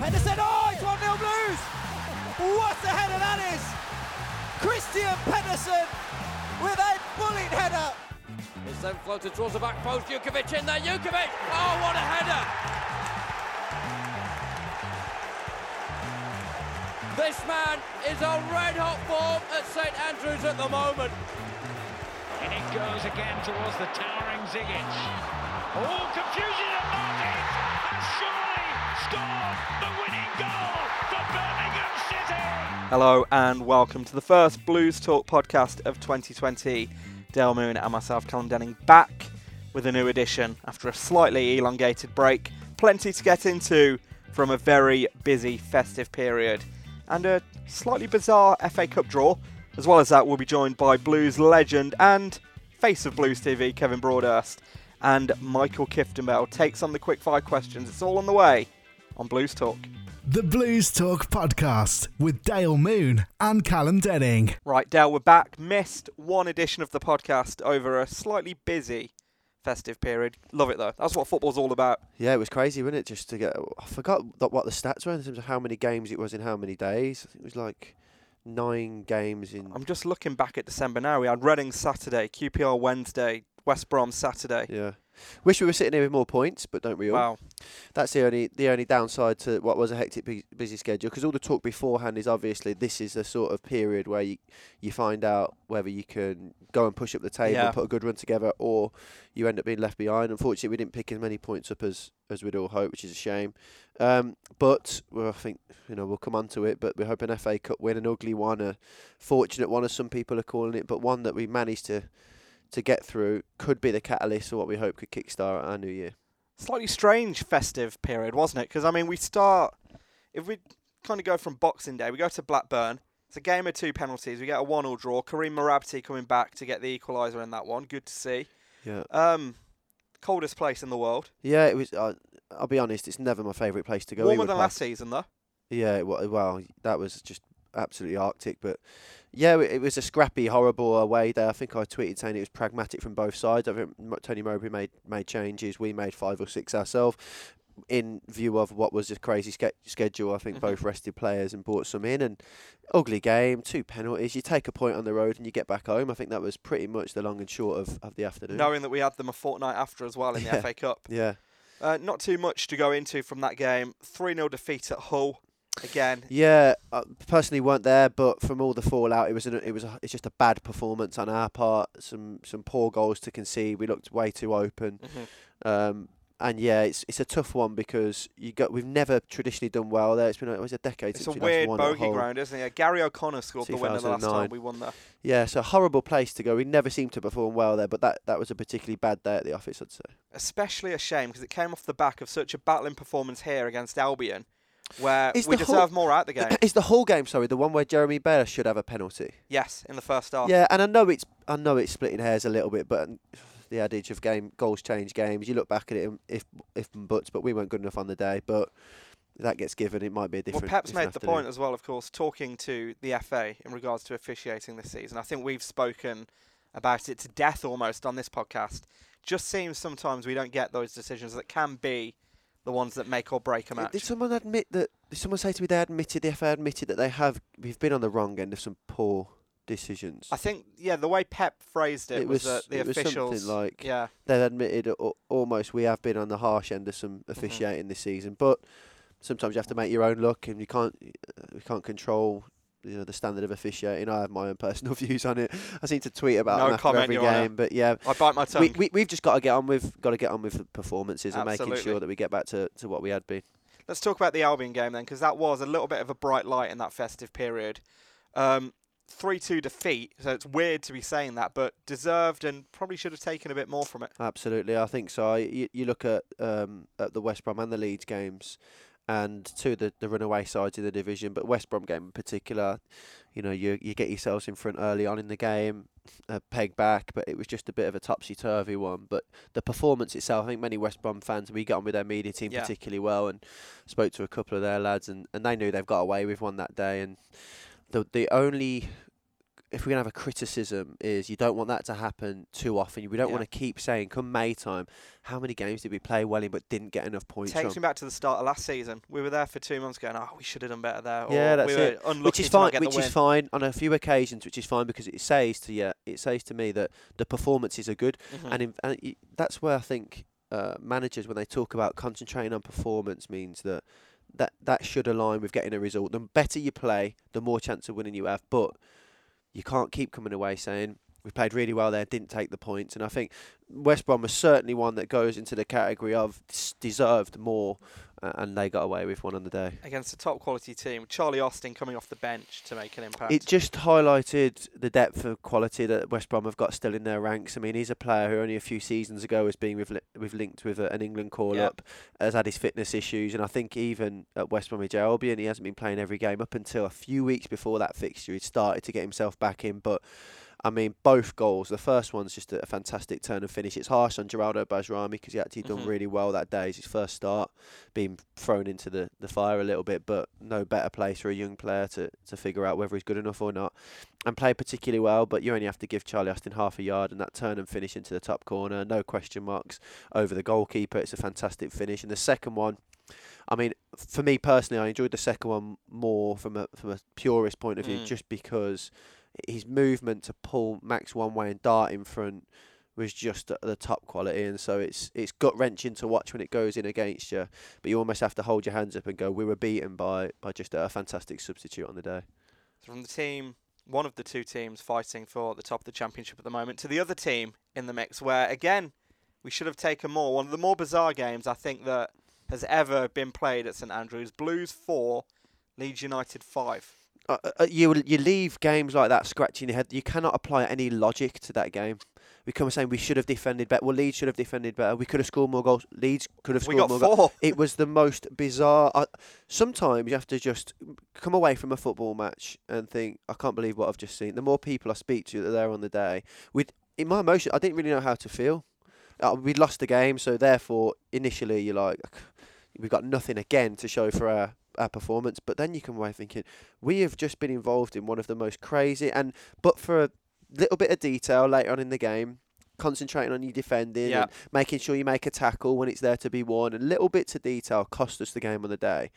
Henderson, oh, it's 1 0 Blues! What a header that is! Kristian Pedersen with a bullet header. It's then floated towards the back post. Jutkiewicz in there. Jutkiewicz! Oh, what a header! This man is on red hot form at St Andrews at the moment. And it goes again towards the towering Zigic. Oh, confusion at Martins has surely Hello and welcome to the first Blues Talk podcast of 2020. Dale Moon and myself, Callum Denning, back with a new edition after a slightly elongated break. Plenty to get into from a very busy festive period and a slightly bizarre FA Cup draw. As well as that, we'll be joined by Blues legend and face of Blues TV, Kevin Broadhurst, and Michael Kiftenbell takes on the quick five questions. It's all on the way on Blues Talk. The Blues Talk podcast with Dale Moon and Callum Denning. Right, Dale, we're back. Missed one edition of the podcast over a slightly busy festive period. Love it though. That's what football's all about. Yeah, it was crazy, wasn't it? Just to get, I forgot what the stats were in terms of how many games it was in how many days. I think it was like nine games in. I'm just looking back at December now. We had Reading Saturday, QPR Wednesday, West Brom Saturday. Yeah, wish we were sitting here with more points, but don't we all? Wow. That's the only the only downside to what was a hectic bu- busy schedule. Because all the talk beforehand is obviously this is a sort of period where you you find out whether you can go and push up the table Yeah. put a good run together, or you end up being left behind. Unfortunately, we didn't pick as many points up as as we'd all hoped, which is a shame. Um, but well, I think you know we'll come on to it. But we're hoping FA Cup win, an ugly one, a fortunate one, as some people are calling it, but one that we managed to to get through could be the catalyst for what we hope could kickstart our new year. Slightly strange festive period, wasn't it? Because I mean, we start if we kind of go from Boxing Day, we go to Blackburn. It's a game of two penalties. We get a one-all draw. Kerim Mrabti coming back to get the equaliser in that one. Good to see. Yeah. Um, coldest place in the world. Yeah, it was. Uh, I'll be honest, it's never my favourite place to go. Warmer than last season, though. Yeah, wa- well, that was just absolutely arctic. But yeah, it, was a scrappy, horrible away day. I think I tweeted saying it was pragmatic from both sides. I think Tony Mowbray made made changes. We made five or six ourselves. In view of what was a crazy ske- schedule, I think Mhm. both rested players and brought some in. And ugly game, two penalties. You take a point on the road and you get back home. I think that was pretty much the long and short of, of the afternoon. Knowing that we had them a fortnight after as well in the Yeah. FA Cup. Yeah. Uh, not too much to go into from that game. 3 0 defeat at Hull. Again, Yeah, I personally weren't there, but from all the fallout, it was an, it was a, it's just a bad performance on our part. Some some poor goals to concede. We looked way too open, Mhm. um, and yeah, it's it's a tough one because you got we've never traditionally done well there. It's been it was a decade it's a since we weird last won at bogey ground, isn't it? Yeah, Gary O'Connor scored the winner the last time we won there. Yeah, it's a horrible place to go. We never seem to perform well there, but that that was a particularly bad day at the office, I'd say. Especially a shame because it came off the back of such a battling performance here against Albion, where Is we deserve more out the game. Is the whole game sorry the one where Jeremy Bela should have a penalty? yes, in the first half. Yeah, and I know it's I know it's splitting hairs a little bit, but the adage of game goals change games. You look back at it, and if if and buts, but we weren't good enough on the day. But that gets given. It might be a Well, different. Pep's made the point as well, of course, talking to the FA in regards to officiating this season. I think we've spoken about it to death almost on this podcast. Just seems sometimes we don't get those decisions that can be the ones that make or break a match. Did someone admit that? Did someone say to me they admitted the FA admitted that they have we've been on the wrong end of some poor decisions? I think, yeah, the way Pep phrased it, It was, was- that the it was officials. something like- yeah, they admitted almost we have been on the harsh end of some Mm-hmm. officiating this season, but sometimes you have to make your own luck, and you can't we can't control. You know the standard of officiating. I have my own personal views on it. I seem to tweet about No comment, every game, but yeah, I bite my tongue. we, we we've just got to get on with got to get on with the performances and making sure that we get back to, to what we had been. Let's talk about the Albion game then, because that was a little bit of a bright light in that festive period. Um, 3-2 defeat, so it's weird to be saying that, but deserved and probably should have taken a bit more from it. Absolutely, I think so. You, you look at um, at the West Brom and the Leeds games, and two of the, the runaway sides in the division, but West Brom game in particular, you know, you you get yourselves in front early on in the game, uh, peg back, but it was just a bit of a topsy turvy one. But the performance itself, I think many West Brom fans, we got on with their media team Yeah. particularly well, and spoke to a couple of their lads, and, and they knew they've got away with one that day, and the the only if we're gonna have a criticism, is you don't want that to happen too often. We don't Yeah. want to keep saying, come May time, how many games did we play well in but didn't get enough points Takes from? me back to the start of last season. We were there for two months going, oh, we should have done better there. Or Yeah, that's we were it. Which is fine. Which is fine on a few occasions. Which is fine because it says to you, it says to me that the performances are good, Mhm. and, in, and y- that's where I think uh, managers, when they talk about concentrating on performance, means that that that should align with getting a result. The better you play, the more chance of winning you have. But you can't keep coming away saying we played really well there, didn't take the points. And I think West Brom was certainly one that goes into the category of deserved more, uh, and they got away with one on the day. Against a top quality team. Charlie Austin coming off the bench to make an impact. It just highlighted the depth of quality that West Brom have got still in their ranks. I mean, he's a player who only a few seasons ago was being with, with linked with a, an England call Yep. up, has had his fitness issues, and I think even at West Bromwich Albion, he hasn't been playing every game up until a few weeks before that fixture. He'd started to get himself back in, but. I mean, both goals. The first one's just a, a fantastic turn and finish. It's harsh on Geraldo Bajrami because he actually Mhm. done really well that day. It's his first start, being thrown into the, the fire a little bit, but no better place for a young player to, to figure out whether he's good enough or not and played particularly well, but you only have to give Charlie Austin half a yard and that turn and finish into the top corner, no question marks over the goalkeeper. It's a fantastic finish. And the second one, I mean, for me personally, I enjoyed the second one more from a from a purist point of view, Mm. just because his movement to pull Max one way and dart in front was just the top quality, and so it's it's gut wrenching to watch when it goes in against you. But you almost have to hold your hands up and go, "We were beaten by by just a fantastic substitute on the day." So from the team, one of the two teams fighting for the top of the championship at the moment, to the other team in the mix, where again we should have taken more. One of the more bizarre games I think that has ever been played at St Andrews. Blues four, Leeds United five. Uh, uh, you you leave games like that scratching your head. You cannot apply any logic to that game. We come saying we should have defended better. Well, Leeds should have defended better. We could have scored more goals. Leeds could have We scored got more goals. four. It was the most bizarre. I, sometimes you have to just come away from a football match and think, I can't believe what I've just seen. The more people I speak to that are there on the day, with in my emotion, I didn't really know how to feel. Uh, we'd lost the game, so therefore, initially you're like, we've got nothing again to show for our our performance. But then you come away thinking, we have just been involved in one of the most crazy and but for a little bit of detail later on in the game concentrating on your defending Yeah. and making sure you make a tackle when it's there to be won and little bits of detail cost us the game on the day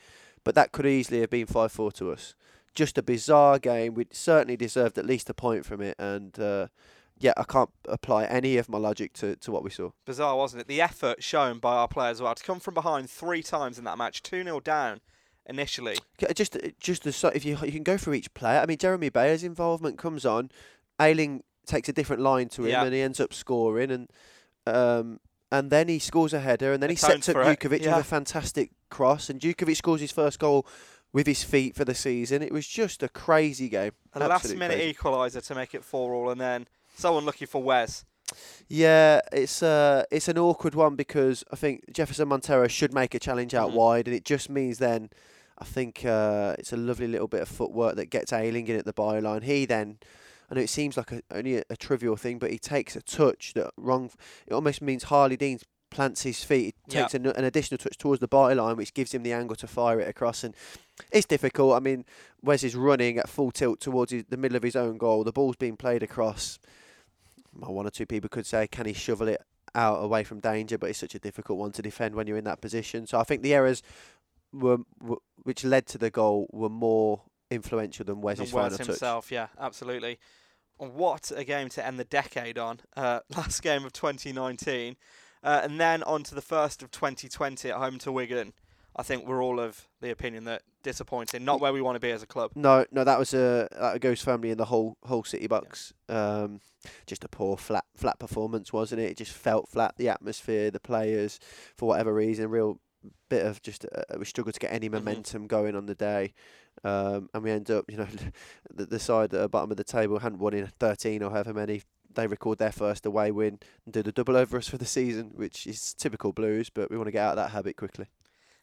but that could easily have been 5-4 to us just a bizarre game we certainly deserved at least a point from it and uh, yeah I can't apply any of my logic to, to what we saw Bizarre, wasn't it? The effort shown by our players as well to come from behind three times in that match, two 0 down initially. Just, just as so- if you you can go through each player. I mean, Jeremy Bela's involvement comes on. Ayling takes a different line to him, Yeah. and he ends up scoring, and um, and then he scores a header, and then he sets up for it, Jutkiewicz yeah. with a fantastic cross, and Jutkiewicz scores his first goal with his feet for the season. It was just a crazy game. A last minute equaliser to make it four all, and then so unlucky for Wes. Yeah, it's uh, it's an awkward one because I think Jefferson Montero should make a challenge out Mhm. wide, and it just means then I think uh, it's a lovely little bit of footwork that gets Ayling in at the byline. He then, I know it seems like a, only a, a trivial thing, but he takes a touch that wrong. It almost means Harlee Dean plants his feet, he takes an, an additional touch towards the byline, which gives him the angle to fire it across, and it's difficult. I mean, Wes is running at full tilt towards his, the middle of his own goal. The ball's being played across. Well, one or two people could say, can he shovel it out away from danger? But it's such a difficult one to defend when you're in that position. So I think the errors were, were which led to the goal were more influential than Wes's and final Wes touch. himself, yeah, absolutely. What a game to end the decade on. Uh, last game of 2019. Uh, and then on to the first of 2020 at home to Wigan. I think we're all of the opinion that disappointing, not where we want to be as a club. No, no, that was a that goes firmly in the whole whole City box. Um, just a poor flat flat performance, wasn't it? It just felt flat. The atmosphere, the players, for whatever reason, real bit of just uh, we struggled to get any Mhm. momentum going on the day, um, and we end up, you know, the, the side at the bottom of the table hadn't won in 13 or however many. They record their first away win and do the double over us for the season, which is typical Blues. But we want to get out of that habit quickly.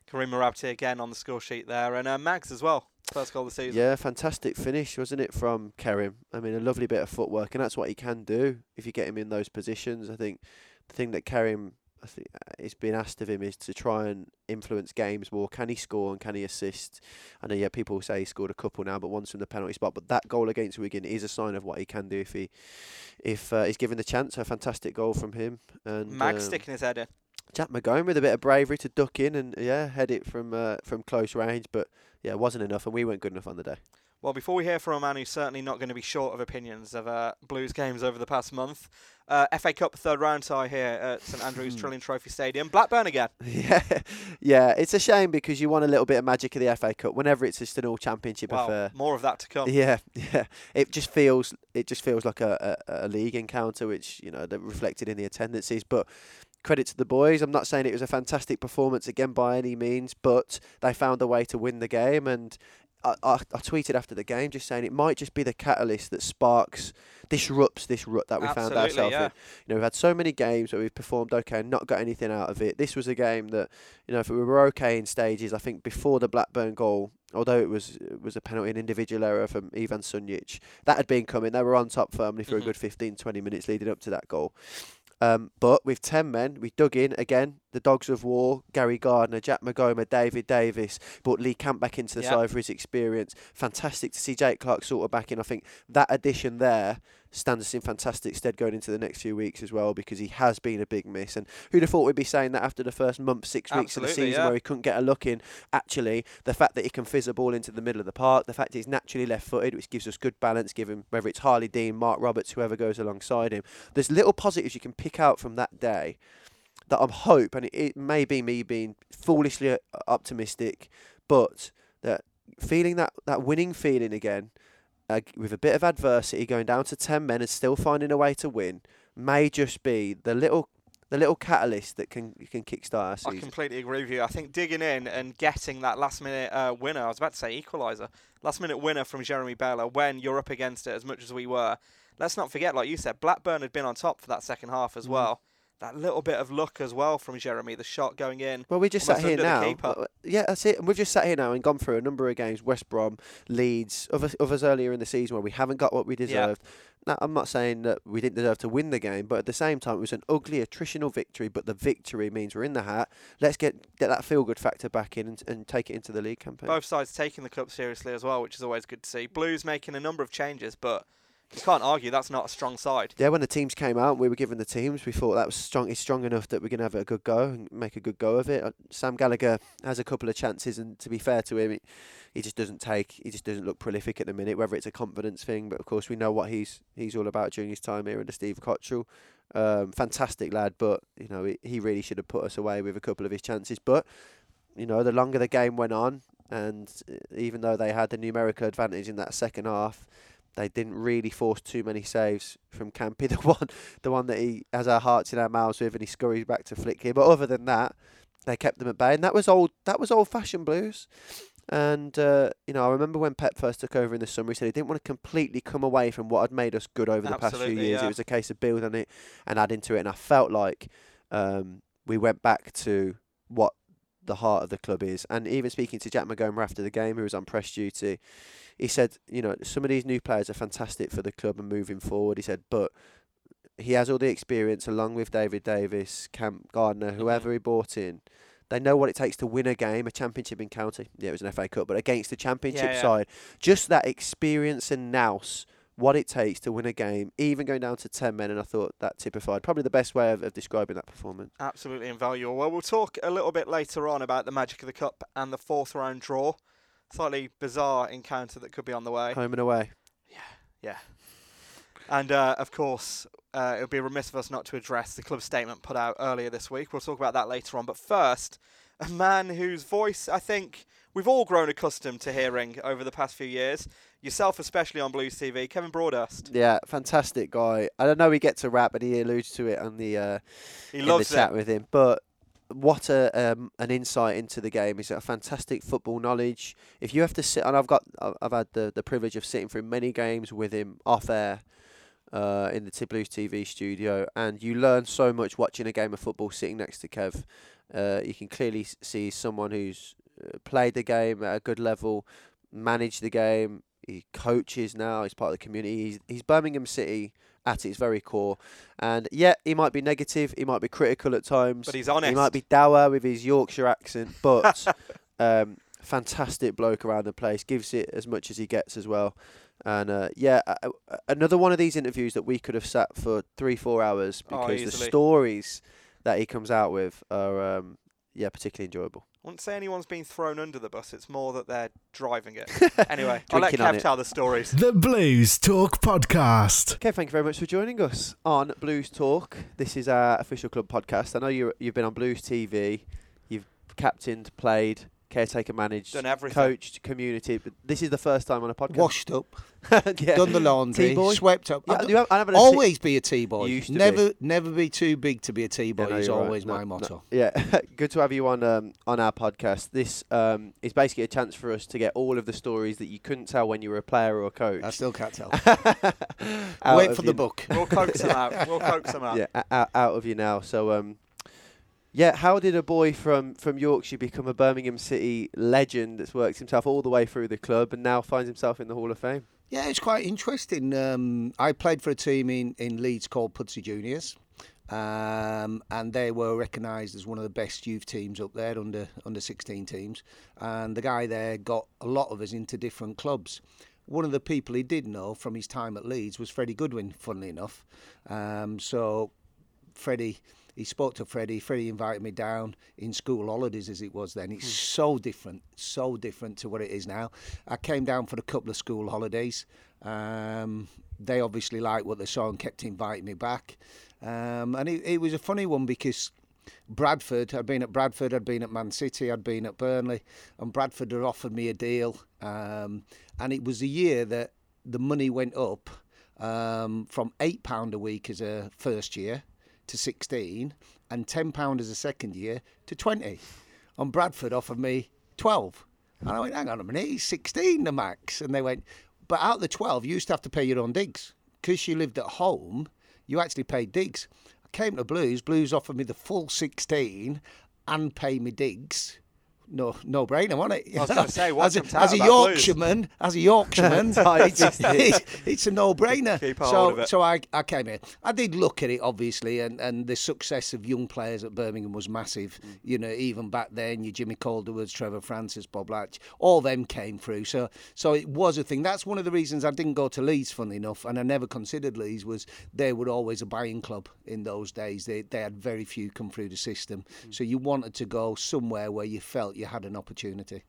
Kerim Mrabti again on the score sheet there, and uh, Mags as well. First goal of the season. Yeah, fantastic finish, wasn't it, from Kerim? I mean, a lovely bit of footwork, and that's what he can do if you get him in those positions. I think the thing that Kerim I think uh, it's been asked of him is to try and influence games more. Can he score and can he assist? I know, yeah, people say he scored a couple now, but one's from the penalty spot. But that goal against Wigan is a sign of what he can do if he, if uh, he's given the chance. A fantastic goal from him. And Mag um, sticking his head in. Jack Maghoma with a bit of bravery to duck in and yeah, head it from uh, from close range, but yeah, it wasn't enough, and we weren't good enough on the day. Well, before we hear from a man who's certainly not going to be short of opinions of uh, Blues games over the past month, uh, FA Cup third round tie here at St Andrews Trillion Trophy Stadium. Blackburn again. Yeah, yeah, it's a shame because you want a little bit of magic of the FA Cup whenever it's just an all championship Well, affair. more of that to come. Yeah, yeah. It just feels it just feels like a, a, a league encounter, which you know reflected in the attendances. But credit to the boys. I'm not saying it was a fantastic performance again by any means, but they found a way to win the game. And I, I, I tweeted after the game just saying it might just be the catalyst that sparks, disrupts this rut that we found ourselves yeah. in. You know, we've had so many games where we've performed okay and not got anything out of it. This was a game that, you know, if we were okay in stages, I think before the Blackburn goal, although it was it was a penalty and individual error from Ivan Sunjic, that had been coming. They were on top firmly for Mhm. a good 15, 20 minutes leading up to that goal. Um, but with 10 men, we dug in again. The Dogs of War, Gary Gardner, Jack Maghoma, David Davis, brought Lee Camp back into the Yeah. side for his experience. Fantastic to see Jake Clark sort of back in. I think that addition there stands us in fantastic stead going into the next few weeks as well because he has been a big miss. And who'd have thought we'd be saying that after the first month, six weeks of the season yeah. where he couldn't get a look in? Actually, the fact that he can fizz a ball into the middle of the park, the fact he's naturally left footed, which gives us good balance, given whether it's Harlee Dean, Mark Roberts, whoever goes alongside him. There's little positives you can pick out from that day that I'm hope, and it, it may be me being foolishly uh, optimistic, but that feeling that, that winning feeling again, uh, with a bit of adversity, going down to ten men and still finding a way to win, may just be the little the little catalyst that can can kickstart our I completely agree with you. I think digging in and getting that last minute uh, winner, I was about to say equaliser, last minute winner from Jeremy Bela when you're up against it as much as we were. Let's not forget, like you said, Blackburn had been on top for that second half as Mm. well. That little bit of luck as well from Jeremy, the shot going in. Well, we just sat here now. Yeah, that's it. And we've just sat here now and gone through a number of games: West Brom, Leeds, others, others earlier in the season where we haven't got what we deserved. Now, I'm not saying that we didn't deserve to win the game, but at the same time, it was an ugly attritional victory. But the victory means we're in the hat. Let's get get that feel good factor back in and, and take it into the league campaign. Both sides taking the cup seriously as well, which is always good to see. Blues making a number of changes, but you can't argue that's not a strong side. Yeah, when the teams came out, we were given the teams. We thought that was strong. It's strong enough that we're going to have a good go and make a good go of it. Uh, Sam Gallagher has a couple of chances, and to be fair to him, he, just doesn't take. He just doesn't look prolific at the minute. Whether it's a confidence thing, but of course we know what he's he's all about during his time here under Steve Cotterill. Um, fantastic lad, but you know he, he really should have put us away with a couple of his chances. But you know, the longer the game went on, and uh, even though they had the numerical advantage in that second half, they didn't really force too many saves from Campy. The one, the one that he has our hearts in our mouths with, and he scurries back to flick here. But other than that, they kept them at bay, and that was old. That was old-fashioned blues. And uh, you know, I remember when Pep first took over in the summer, he said he didn't want to completely come away from what had made us good over the past few years. yeah. It was a case of building it and adding to it. And I felt like um, we went back to what the heart of the club is. And even speaking to Jack Maghoma after the game, who was on press duty, he said, you know, some of these new players are fantastic for the club and moving forward. He said, but he has all the experience along with David Davis, Camp Gardner, whoever he brought in. They know what it takes to win a game, a championship encounter. Yeah, it was an FA Cup, but against a championship yeah. side. Just that experience and nous, what it takes to win a game, even going down to 10 men. And I thought that typified probably the best way of, of describing that performance. Absolutely invaluable. Well, we'll talk a little bit later on about the magic of the cup and the fourth round draw. Slightly bizarre encounter that could be on the way. Home and away. Yeah. Yeah. And uh, of course, uh, it would be remiss of us not to address the club statement put out earlier this week. We'll talk about that later on. But first, a man whose voice I think we've all grown accustomed to hearing over the past few years, yourself especially on Blues TV, Kevin Broadhurst. Yeah, fantastic guy. I don't know he gets a rap, but he alludes to it on the uh, He in loves the chat it. with him. But what a um, an insight into the game. He's got a fantastic football knowledge. If you have to sit, and I've got I've had the, the privilege of sitting through many games with him off air. Uh, in the Tib Blues TV studio, and you learn so much watching a game of football sitting next to Kev. Uh, you can clearly see someone who's played the game at a good level, managed the game, he coaches now. He's part of the community. He's, he's Birmingham City at its very core. And yeah, he might be negative. He might be critical at times. But he's honest. He might be dour with his Yorkshire accent, but um, fantastic bloke around the place. Gives it as much as he gets as well. And uh, yeah, a- another one of these interviews that we could have sat for three, four hours Oh, because the stories that he comes out with are um, yeah particularly enjoyable. I wouldn't say anyone's been thrown under the bus. It's more that they're driving it. anyway, I'll let Drinking on Kev tell the stories. The Blues Talk Podcast. Okay, thank you very much for joining us on Blues Talk. This is our official club podcast. I know you you've been on Blues TV, you've captained, played, caretaker managed, Done everything. coached, community. But this is the first time on a podcast. washed up, yeah. done the laundry, T-boy? swept up. Yeah, I've- I haven't a T- always be a T-boy. You used to be. never, never be too big to be a T-boy. Yeah, no, is you're right. always No, my no. motto. Yeah, good to have you on um, on our podcast. This um, is basically a chance for us to get all of the stories that you couldn't tell when you were a player or a coach. I still can't tell. Wait for you- the book. We'll coax them out. We'll coax them out. yeah, out, out of you now. So, um, yeah, how did a boy from, from Yorkshire become a Birmingham City legend that's worked himself all the way through the club and now finds himself in the Hall of Fame? Yeah, it's quite interesting. Um, I played for a team in, in Leeds called Pudsey Juniors, um, and they were recognised as one of the best youth teams up there, under under 16 teams. And the guy there got a lot of us into different clubs. One of the people he did know from his time at Leeds was Freddie Goodwin, funnily enough. Um, so Freddie, he spoke to Freddie. Freddie invited me down in school holidays as it was then. It's so different, so different to what it is now. I came down for a couple of school holidays. Um, they obviously liked what they saw and kept inviting me back. Um, and it, it was a funny one because Bradford, I'd been at Bradford, I'd been at Man City, I'd been at Burnley, and Bradford had offered me a deal. Um, and it was a year that the money went up um, from £8 a week as a first year to 16 and £10 as a second year to 20 And Bradford offered me 12 And I went, hang on a minute, he's 16 the max. And they went, but out of the 12, you used to have to pay your own digs. Because you lived at home, you actually paid digs. I came to Blues, Blues offered me the full 16 and pay me digs. No, no brainer, wasn't it? I was gonna say, what's as a, as a? Yorkshireman, as a Yorkshireman, it's, it's, it's a no-brainer. So, so I, I came here. I did look at it, obviously, and, and the success of young players at Birmingham was massive. Mm. You know, even back then, your Jimmy Calderwoods, Trevor Francis, Bob Latch, all them came through. So, so it was a thing. That's one of the reasons I didn't go to Leeds, funnily enough, and I never considered Leeds. Was they were always a buying club in those days. They they had very few come through the system. Mm. So you wanted to go somewhere where you felt you had an opportunity.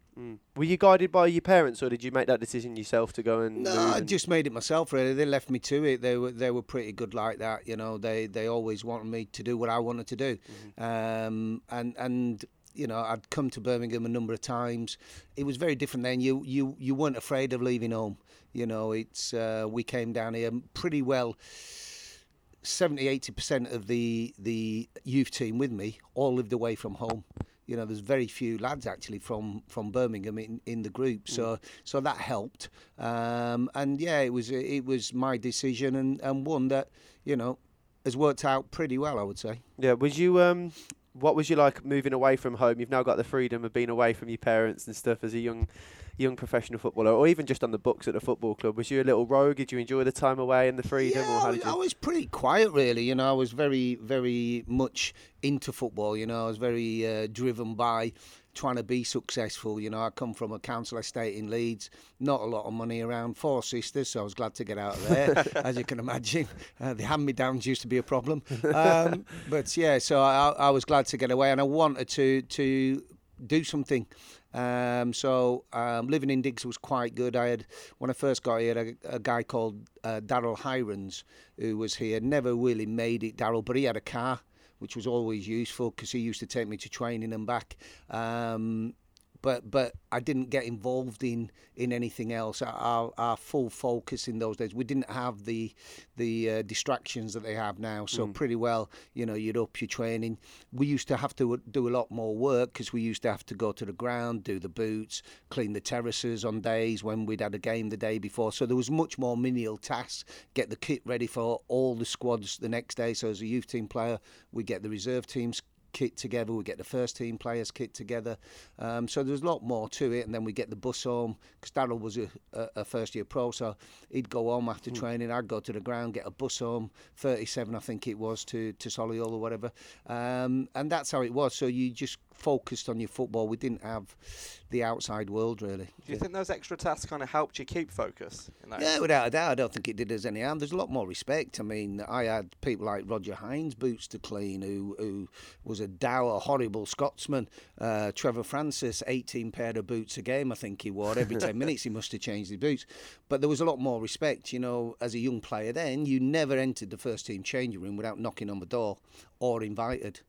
Were you guided by your parents, or did you make that decision yourself to go and? No, I and- just made it myself. Really, they left me to it. They were they were pretty good like that. You know, they they always wanted me to do what I wanted to do, um, and and you know I'd come to Birmingham a number of times. It was very different then. You you you weren't afraid of leaving home. You know, it's uh, we came down here pretty well. 70 80% of the the youth team with me all lived away from home you know there's very few lads actually from from Birmingham in, in the group so so that helped um, and yeah it was it was my decision and and one that you know has worked out pretty well I would say Yeah. Was you um? What was you like moving away from home? You've now got the freedom of being away from your parents and stuff as a young, young professional footballer, or even just on the books at the football club. Was you a little rogue? Did you enjoy the time away and the freedom, Yeah, or I how was, I was pretty quiet, really. You know, I was very, very much into football. You know, I was very uh, driven by trying to be successful. You know, I come from a council estate in Leeds, not a lot of money around, four sisters, so I was glad to get out of there, as you can imagine. Uh, the hand-me-downs used to be a problem. Um, but yeah, so I, I was glad to get away, and I wanted to to do something. Um, so um, living in Diggs was quite good. I had when I first got here a, a guy called uh, Daryl Hirons who was here. Never really made it, Daryl, but he had a car, which was always useful because he used to take me to training and back. Um, but but I didn't get involved in in anything else. Our, our full focus in those days, we didn't have the the uh, distractions that they have now. So pretty well, you know, you'd up your training. We used to have to do a lot more work because we used to have to go to the ground, do the boots, clean the terraces on days when we'd had a game the day before. So there was much more menial tasks. Get the kit ready for all the squads the next day. So as a youth team player, we get the reserve teams kit together. We get the first team players kit together. Um, so there's a lot more to it. And then we get the bus home because Darrell was a, a, a, first year pro, so he'd go home after mm. training. I'd go to the ground, get a bus home, 37 I think it was to to Solihull or whatever. Um, and that's how it was. So you just focused on your football. We didn't have the outside world really. Do you think those extra tasks kind of helped you keep focus? yeah, without a doubt. I don't think it did us any harm. There's a lot more respect. I mean, I had people like Roger Hynd's boots to clean, who who was a dour, horrible Scotsman. Uh, Trevor Francis, 18 pair of boots a game, I think he wore. Every 10 minutes he must have changed his boots. But there was a lot more respect. You know, as a young player then, you never entered the first team changing room without knocking on the door or invited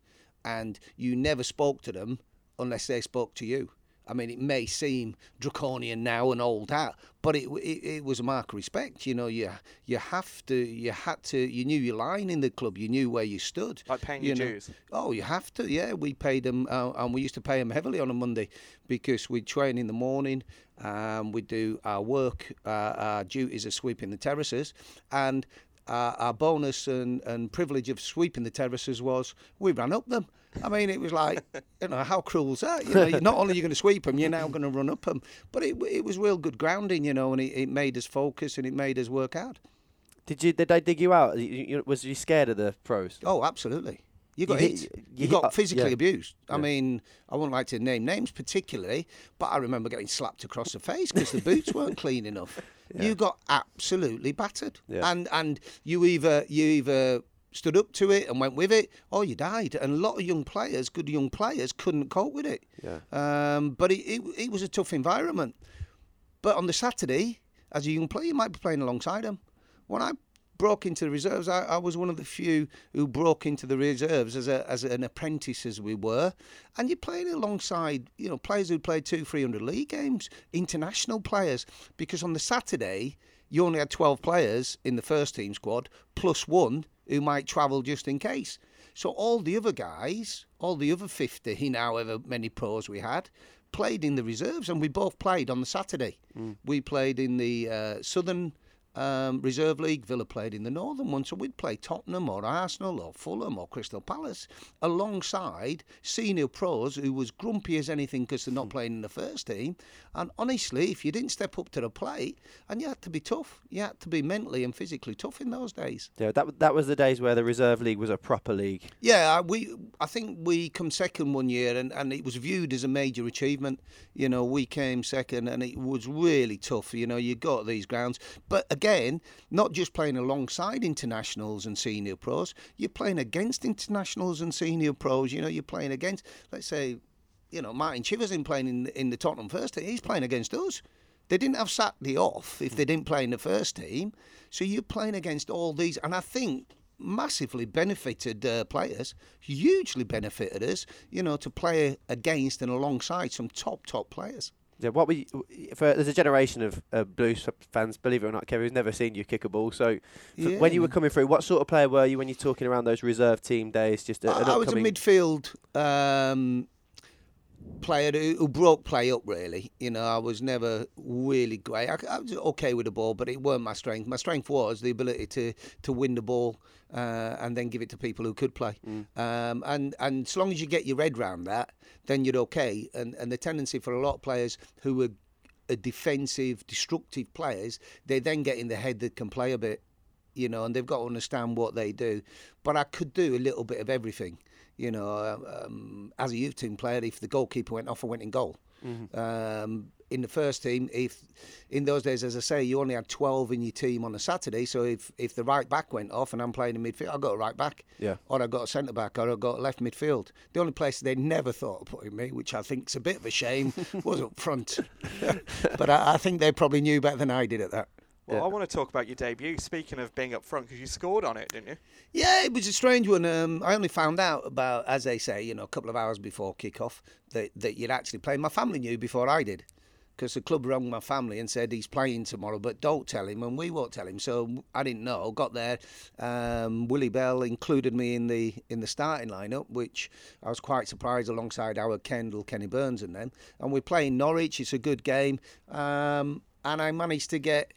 and you never spoke to them unless they spoke to you. I mean, it may seem draconian now and old hat, but it, it, it was a mark of respect. You know, you you have to, you had to, you knew your line in the club, you knew where you stood. Like paying you your know. dues. Oh, you have to. Yeah, we paid them, uh, and we used to pay them heavily on a Monday because we'd train in the morning, um, we'd do our work, uh, our duties of sweeping the terraces, and uh, our bonus and, and privilege of sweeping the terraces was we ran up them. I mean, it was like, you know, how cruel is that? You know, not only are you going to sweep them, you're now going to run up them. But it, it was real good grounding, you know, and it, it made us focus and it made us work hard. Did you? Did they dig you out? You, you, was you scared of the pros? Oh, absolutely. You got you hit. You, you got hit, physically yeah. abused. I yeah. mean, I wouldn't like to name names particularly, but I remember getting slapped across the face because the boots weren't clean enough. Yeah. You got absolutely battered, and and you either you either stood up to it and went with it, or you died. And a lot of young players, good young players, couldn't cope with it. Yeah. Um, but it, it it was a tough environment. But on the Saturday, as a young player, you might be playing alongside them. When I broke into the reserves. I, I, was one of the few who broke into the reserves as a as an apprentice, as we were. And you're playing alongside, you know, players who played two, three hundred league games, international players. Because on the Saturday, you only had twelve players in the first team squad, plus one who might travel just in case. So all the other guys, all the other fifty, however many pros we had, played in the reserves, and we both played on the Saturday. Mm. We played in the uh, Southern um, Reserve League, Villa played in the Northern one, so we'd play Tottenham or Arsenal or Fulham or Crystal Palace alongside senior pros who was grumpy as anything because they're not hmm. playing in the first team. And honestly, if you didn't step up to the plate, and you had to be tough, you had to be mentally and physically tough in those days. Yeah, that that was the days where the Reserve League was a proper league. Yeah, we I think we come second one year, and, and it was viewed as a major achievement. You know, we came second, and it was really tough. You know, you got these grounds, but again, not just playing alongside internationals and senior pros, you're playing against internationals and senior pros. You know, you're playing against, let's say, you know, Martin Chivers in playing in, in the Tottenham first team. He's playing against us. They didn't have Saturday off if they didn't play in the first team. So you're playing against all these, and I think massively benefited uh, players, hugely benefited us, you know, to play against and alongside some top, top players. Yeah, what we for there's a generation of uh, Blues fans, believe it or not, Kevin, who's never seen you kick a ball. So, yeah. when you were coming through, what sort of player were you when you're talking around those reserve team days? Just a, I, I was a midfield um, player who, who, broke play up. Really, you know, I was never really great. I, I, was okay with the ball, but it weren't my strength. My strength was the ability to to win the ball uh, and then give it to people who could play. Mm. Um, and and as long as you get your head round that, then you're okay. And and the tendency for a lot of players who are defensive, destructive players, they then get in the head that can play a bit, you know, and they've got to understand what they do. But I could do a little bit of everything, you know. Um, as a youth team player, if the goalkeeper went off, I went in goal. Mm-hmm. Um, in the first team, if in those days, as I say, you only had 12 in your team on a Saturday. So if, if the right back went off and I'm playing in midfield, I got a right back. Yeah. Or I got a centre back, or I got a left midfield. The only place they never thought of putting me, which I think is a bit of a shame, was up front. but I, I think they probably knew better than I did at that. Well, yeah. I want to talk about your debut. Speaking of being up front, because you scored on it, didn't you? Yeah, it was a strange one. Um, I only found out about, as they say, you know, a couple of hours before kick-off that, that you'd actually played. My family knew before I did because the club rang my family and said he's playing tomorrow, but don't tell him, and we won't tell him. So I didn't know. Got there, um, Willie Bell included me in the in the starting lineup, which I was quite surprised alongside our Kendall, Kenny Burns, and them. And we're playing Norwich. It's a good game, um, and I managed to get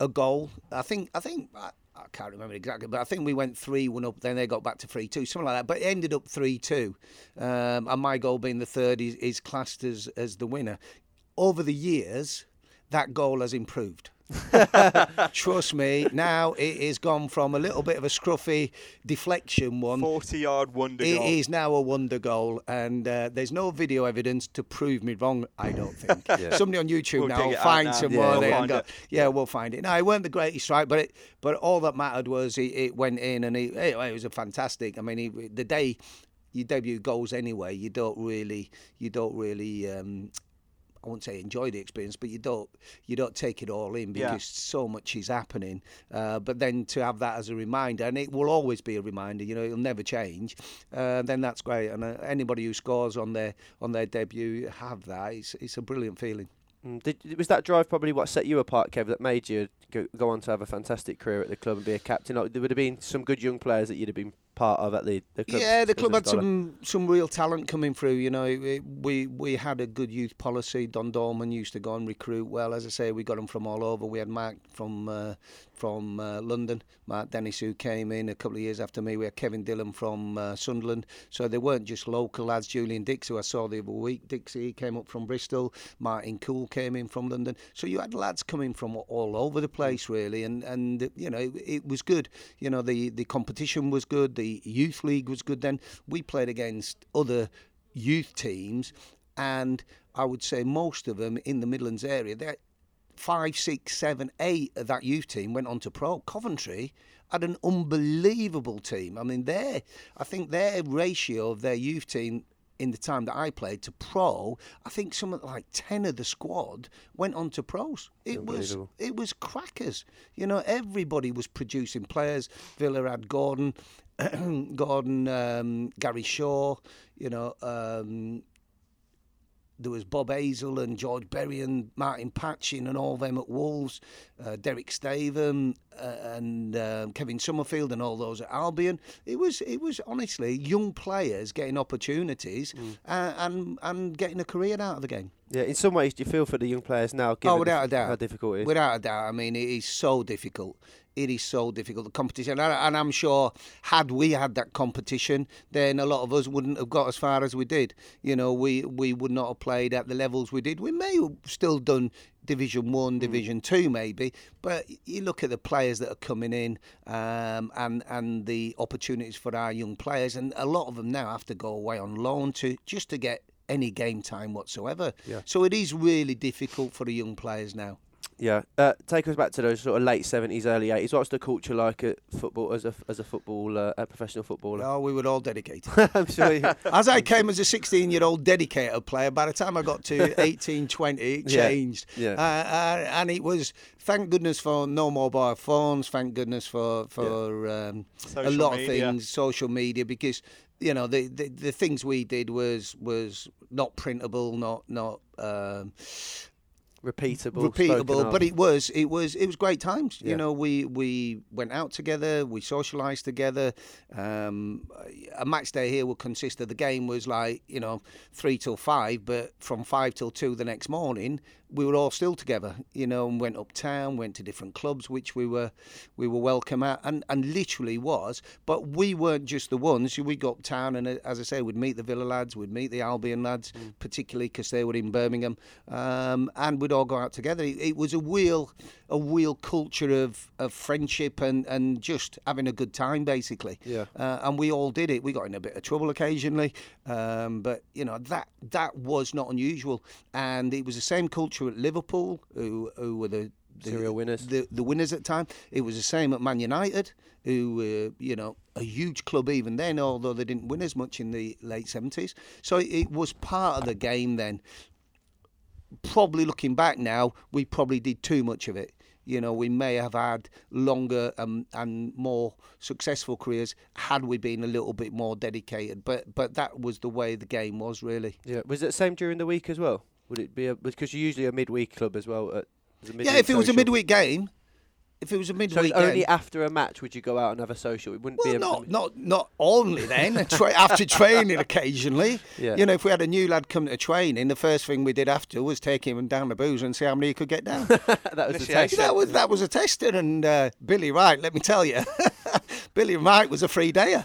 a goal. I think I think I can't remember exactly, but I think we went 3 1 up, then they got back to 3 2, something like that. But it ended up 3 2. Um, and my goal being the third is, is classed as, as the winner. Over the years, that goal has improved. Trust me, now it has gone from a little bit of a scruffy deflection one. 40 yard wonder It goal. is now a wonder goal, and uh, there's no video evidence to prove me wrong. I don't think. Somebody on YouTube We'll now will find now. some Yeah, more we'll there find go, it. yeah, we'll find it. No, it weren't the greatest strike, but it, but all that mattered was it, it went in, and it, it, it was a fantastic. I mean, he, the day you debut goals anyway, you don't really, you don't really. Um, I won't say enjoy the experience, but you don't you don't take it all in Yeah. because so much is happening. Uh, but then to have that as a reminder, and it will always be a reminder, you know, it'll never change. Uh, then that's great. And uh, anybody who scores on their on their debut have that. It's it's a brilliant feeling. Mm, Did, was that drive probably what set you apart, Kev, that made you go, go on to have a fantastic career at the club and be a captain? Like, there would have been some good young players that you'd have been part of at the, the club. Yeah, the club had some some real talent coming through. You know, it, we we had a good youth policy. Don Dorman used to go and recruit well. As I say, we got them from all over. We had Mark from uh, from uh, London, Mark Dennis, who came in a couple of years after me. We had Kevin Dillon from uh, Sunderland. So they weren't just local lads. Julian Dicks, who I saw the other week, Dixie came up from Bristol. Martin Kuhl came in from London. So you had lads coming from all over the place, really, and and you know it, it was good. You know the the competition was good. The youth league was good. Then we played against other youth teams, and I would say most of them in the Midlands area. They're five, six, seven, eight of that youth team went on to pro. Coventry had an unbelievable team. I mean, their I think their ratio of their youth team in the time that I played to pro, I think something like ten of the squad went on to pros. It was it was crackers. You know, everybody was producing players. Villa had Gordon, Gordon, um, Gary Shaw. You know, um, there was Bob Hazell and George Berry and Martin Patching and all them at Wolves, uh, Derek Statham uh, and um Kevin Summerfield and all those at Albion. It was it was honestly young players getting opportunities uh, and and getting a career out of the game. Yeah, in some ways, do you feel for the young players now, given Oh, without a doubt. how difficult it is? Without a doubt. I mean, it is so difficult. It is so difficult, the competition. And, and I'm sure, had we had that competition, then a lot of us wouldn't have got as far as we did. You know, we, we would not have played at the levels we did. We may have still done Division One, Division Two, maybe. But you look at the players that are coming in um, and, and the opportunities for our young players, and a lot of them now have to go away on loan to just to get any game time whatsoever. Yeah. So it is really difficult for the young players now. Yeah, uh, take us back to those sort of late seventies, early eighties. What's the culture like at football as a as a footballer, a professional footballer? Oh, we were all dedicated. I'm sure. You, As I came as a 16 year old dedicated player, by the time I got to 18, 20, it changed. yeah. Uh, uh, and it was, thank goodness for no mobile phones, thank goodness for, for um, a lot media. of things, social media, because. You know the, the the things we did was was not printable, not not um, repeatable, repeatable of. but it was it was it was great times Yeah. you know we we went out together we socialized together um a match day here would consist of the game was like you know 3 till 5 but from 5 till 2 the next morning we were all still together you know and went uptown went to different clubs which we were we were welcome at and and literally was but we weren't just the ones. We got uptown and uh, as i say we'd meet the villa lads we'd meet the albion lads particularly because they were in birmingham um, and we'd all go out together. It, it was a real a real culture of of friendship and and just having a good time basically. Yeah. uh, and we all did it. We got in a bit of trouble occasionally um, but you know that that was not unusual. And it was the same culture at liverpool who who were the the, Serial winners. the, the winners at the time. It was the same at Man United, who were, you know, a huge club even then, although they didn't win as much in the late 70s. So it was part of the game then. Probably looking back now, we probably did too much of it. You know, we may have had longer um, and more successful careers had we been a little bit more dedicated. But but that was the way the game was really. Yeah, was it the same during the week as well? Would it be a because you're usually a midweek club as well? At, was Yeah, if it was a midweek game, if it was a So midweek only game, after a match would you go out and have a social? It wouldn't well, be a, not not not only then. tra- after training, occasionally, Yeah. you know, if we had a new lad come to training, the first thing we did after was take him down the booze and see how many he could get down. that was the Initiation. test. that was that was a tester, and uh, Billy Wright. Let me tell you, Billy Wright was a free dayer.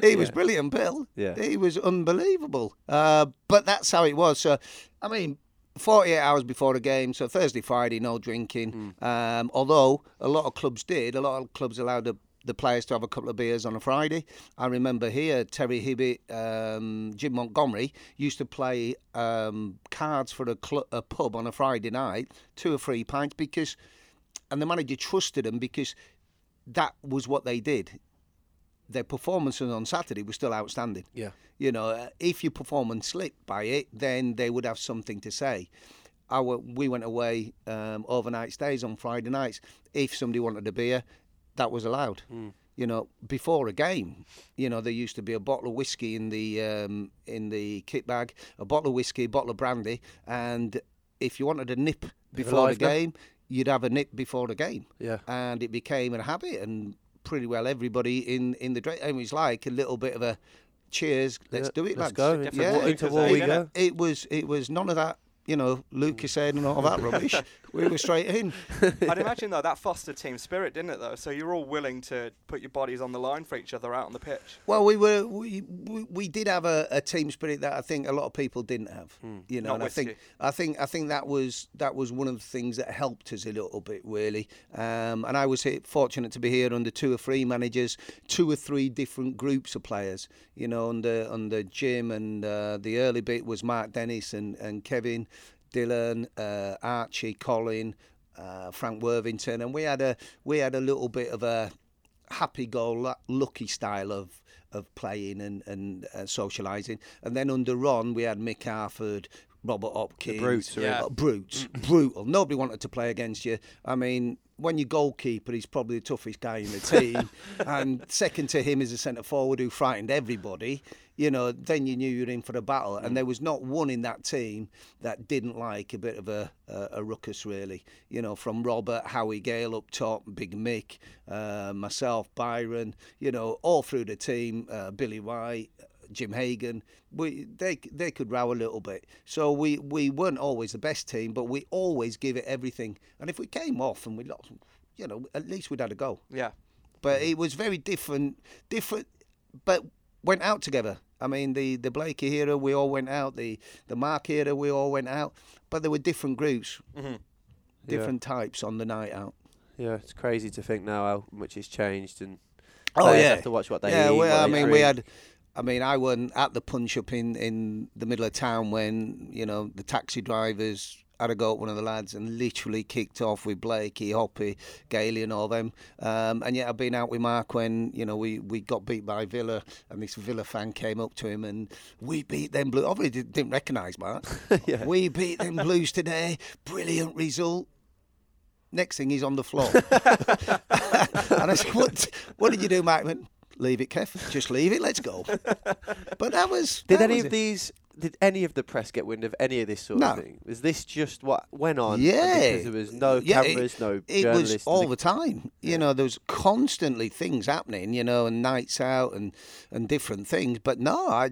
he was brilliant, Bill. Yeah. he was unbelievable. Uh, but that's how it was. So, I mean. 48 hours before the game, so Thursday, Friday, no drinking. Um, although a lot of clubs did, a lot of clubs allowed the, the players to have a couple of beers on a Friday. I remember here, Terry Hibbitt, um, Jim Montgomery used to play um, cards for a, cl- a pub on a Friday night, two or three pints, because, and the manager trusted them because that was what they did. Their performances on Saturday were still outstanding. Yeah. You know, uh, if your performance slipped by it, then they would have something to say. Our, we went away um, overnight stays on Friday nights. If somebody wanted a beer, that was allowed. You know, before a game, you know, there used to be a bottle of whiskey in the um, in the kit bag, a bottle of whiskey, a bottle of brandy, and if you wanted a nip before the game, you'd have a nip before the game Yeah. and it became a habit, and pretty well everybody in in the dra- it was like a little bit of a cheers, let's Yeah, do it, let's lads. go. Different Yeah, water Into to war we go. it was it was none of that, you know, Lucozade and all that rubbish. we were straight in. I'd imagine though that fostered team spirit, didn't it? Though, so you're all willing to put your bodies on the line for each other out on the pitch. Well, we were we, we, we did have a, a team spirit that I think a lot of people didn't have. You know, and I think you. I think I think that was that was one of the things that helped us a little bit really. Um, and I was fortunate to be here under two or three managers, two or three different groups of players. You know, under under Jim and uh, the early bit was Mark Dennis and, and Kevin, Dillon, uh, Archie, Colin. Uh, Frank Worthington, and we had a we had a little bit of a happy go lucky style of of playing and and uh, socialising. And then under Ron, we had Mick Harford, Robert Hopkins, brutes, Yeah. brutes, brutal. Nobody wanted to play against you. I mean. When your goalkeeper, he's probably the toughest guy in the team, and second to him is a centre forward who frightened everybody. You know, then you knew you were in for a battle, and there was not one in that team that didn't like a bit of a, a, a ruckus, really. You know, from Robert, Howie Gayle up top, Big Mick, uh, myself, Byron. You know, all through the team, uh, Billy White. Jim Hagan, we they they could row a little bit. So we, we weren't always the best team, but we always give it everything. And if we came off and we lost, you know, at least we'd had a go. Yeah. But it was very different, different, but went out together. I mean, the the Blakey era, we all went out. The the Mark era, we all went out. But there were different groups, mm-hmm. different types on the night out. Yeah, it's crazy to think now how much has changed and Oh, yeah. have to watch what they yeah, eat. well, what I they mean, we had. I mean, I wasn't at the punch up in, in the middle of town when you know the taxi drivers had a go at one of the lads and literally kicked off with Blakey, Hoppy, Gailey, and all them. Um, and yet I've been out with Mark when you know we, we got beat by Villa, and this Villa fan came up to him and we beat them Blues. Obviously didn't, recognise Mark. We beat them Blues today. Brilliant result. Next thing he's on the floor. and I said, what, what did you do? He went, leave it, Kev. Just leave it. Let's go. But that was. Did that any was of it. these? Did any of the press get wind of any of this sort No. of thing? Was this just what went on? and Yeah. Because there was no Yeah, it- cameras, no It journalists. was all the time. You know, there was constantly things happening. You know, and nights out and and different things. But no, I,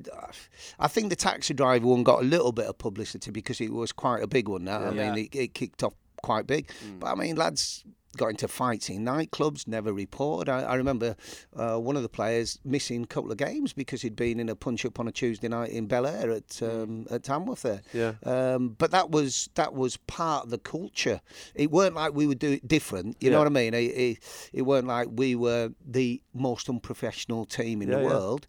I think the taxi driver one got a little bit of publicity because it was quite a big one. Now, I Yeah. mean, it, it kicked off quite big. Mm. But I mean, lads got into fights in nightclubs, never reported. I, I remember uh, one of the players missing a couple of games because he'd been in a punch up on a Tuesday night in Bel Air at um, at Tamworth there. Yeah. Um, but that was that was part of the culture. It weren't like we would do it different. You know what I mean? It, it, it weren't like we were the most unprofessional team in Yeah, the yeah. world.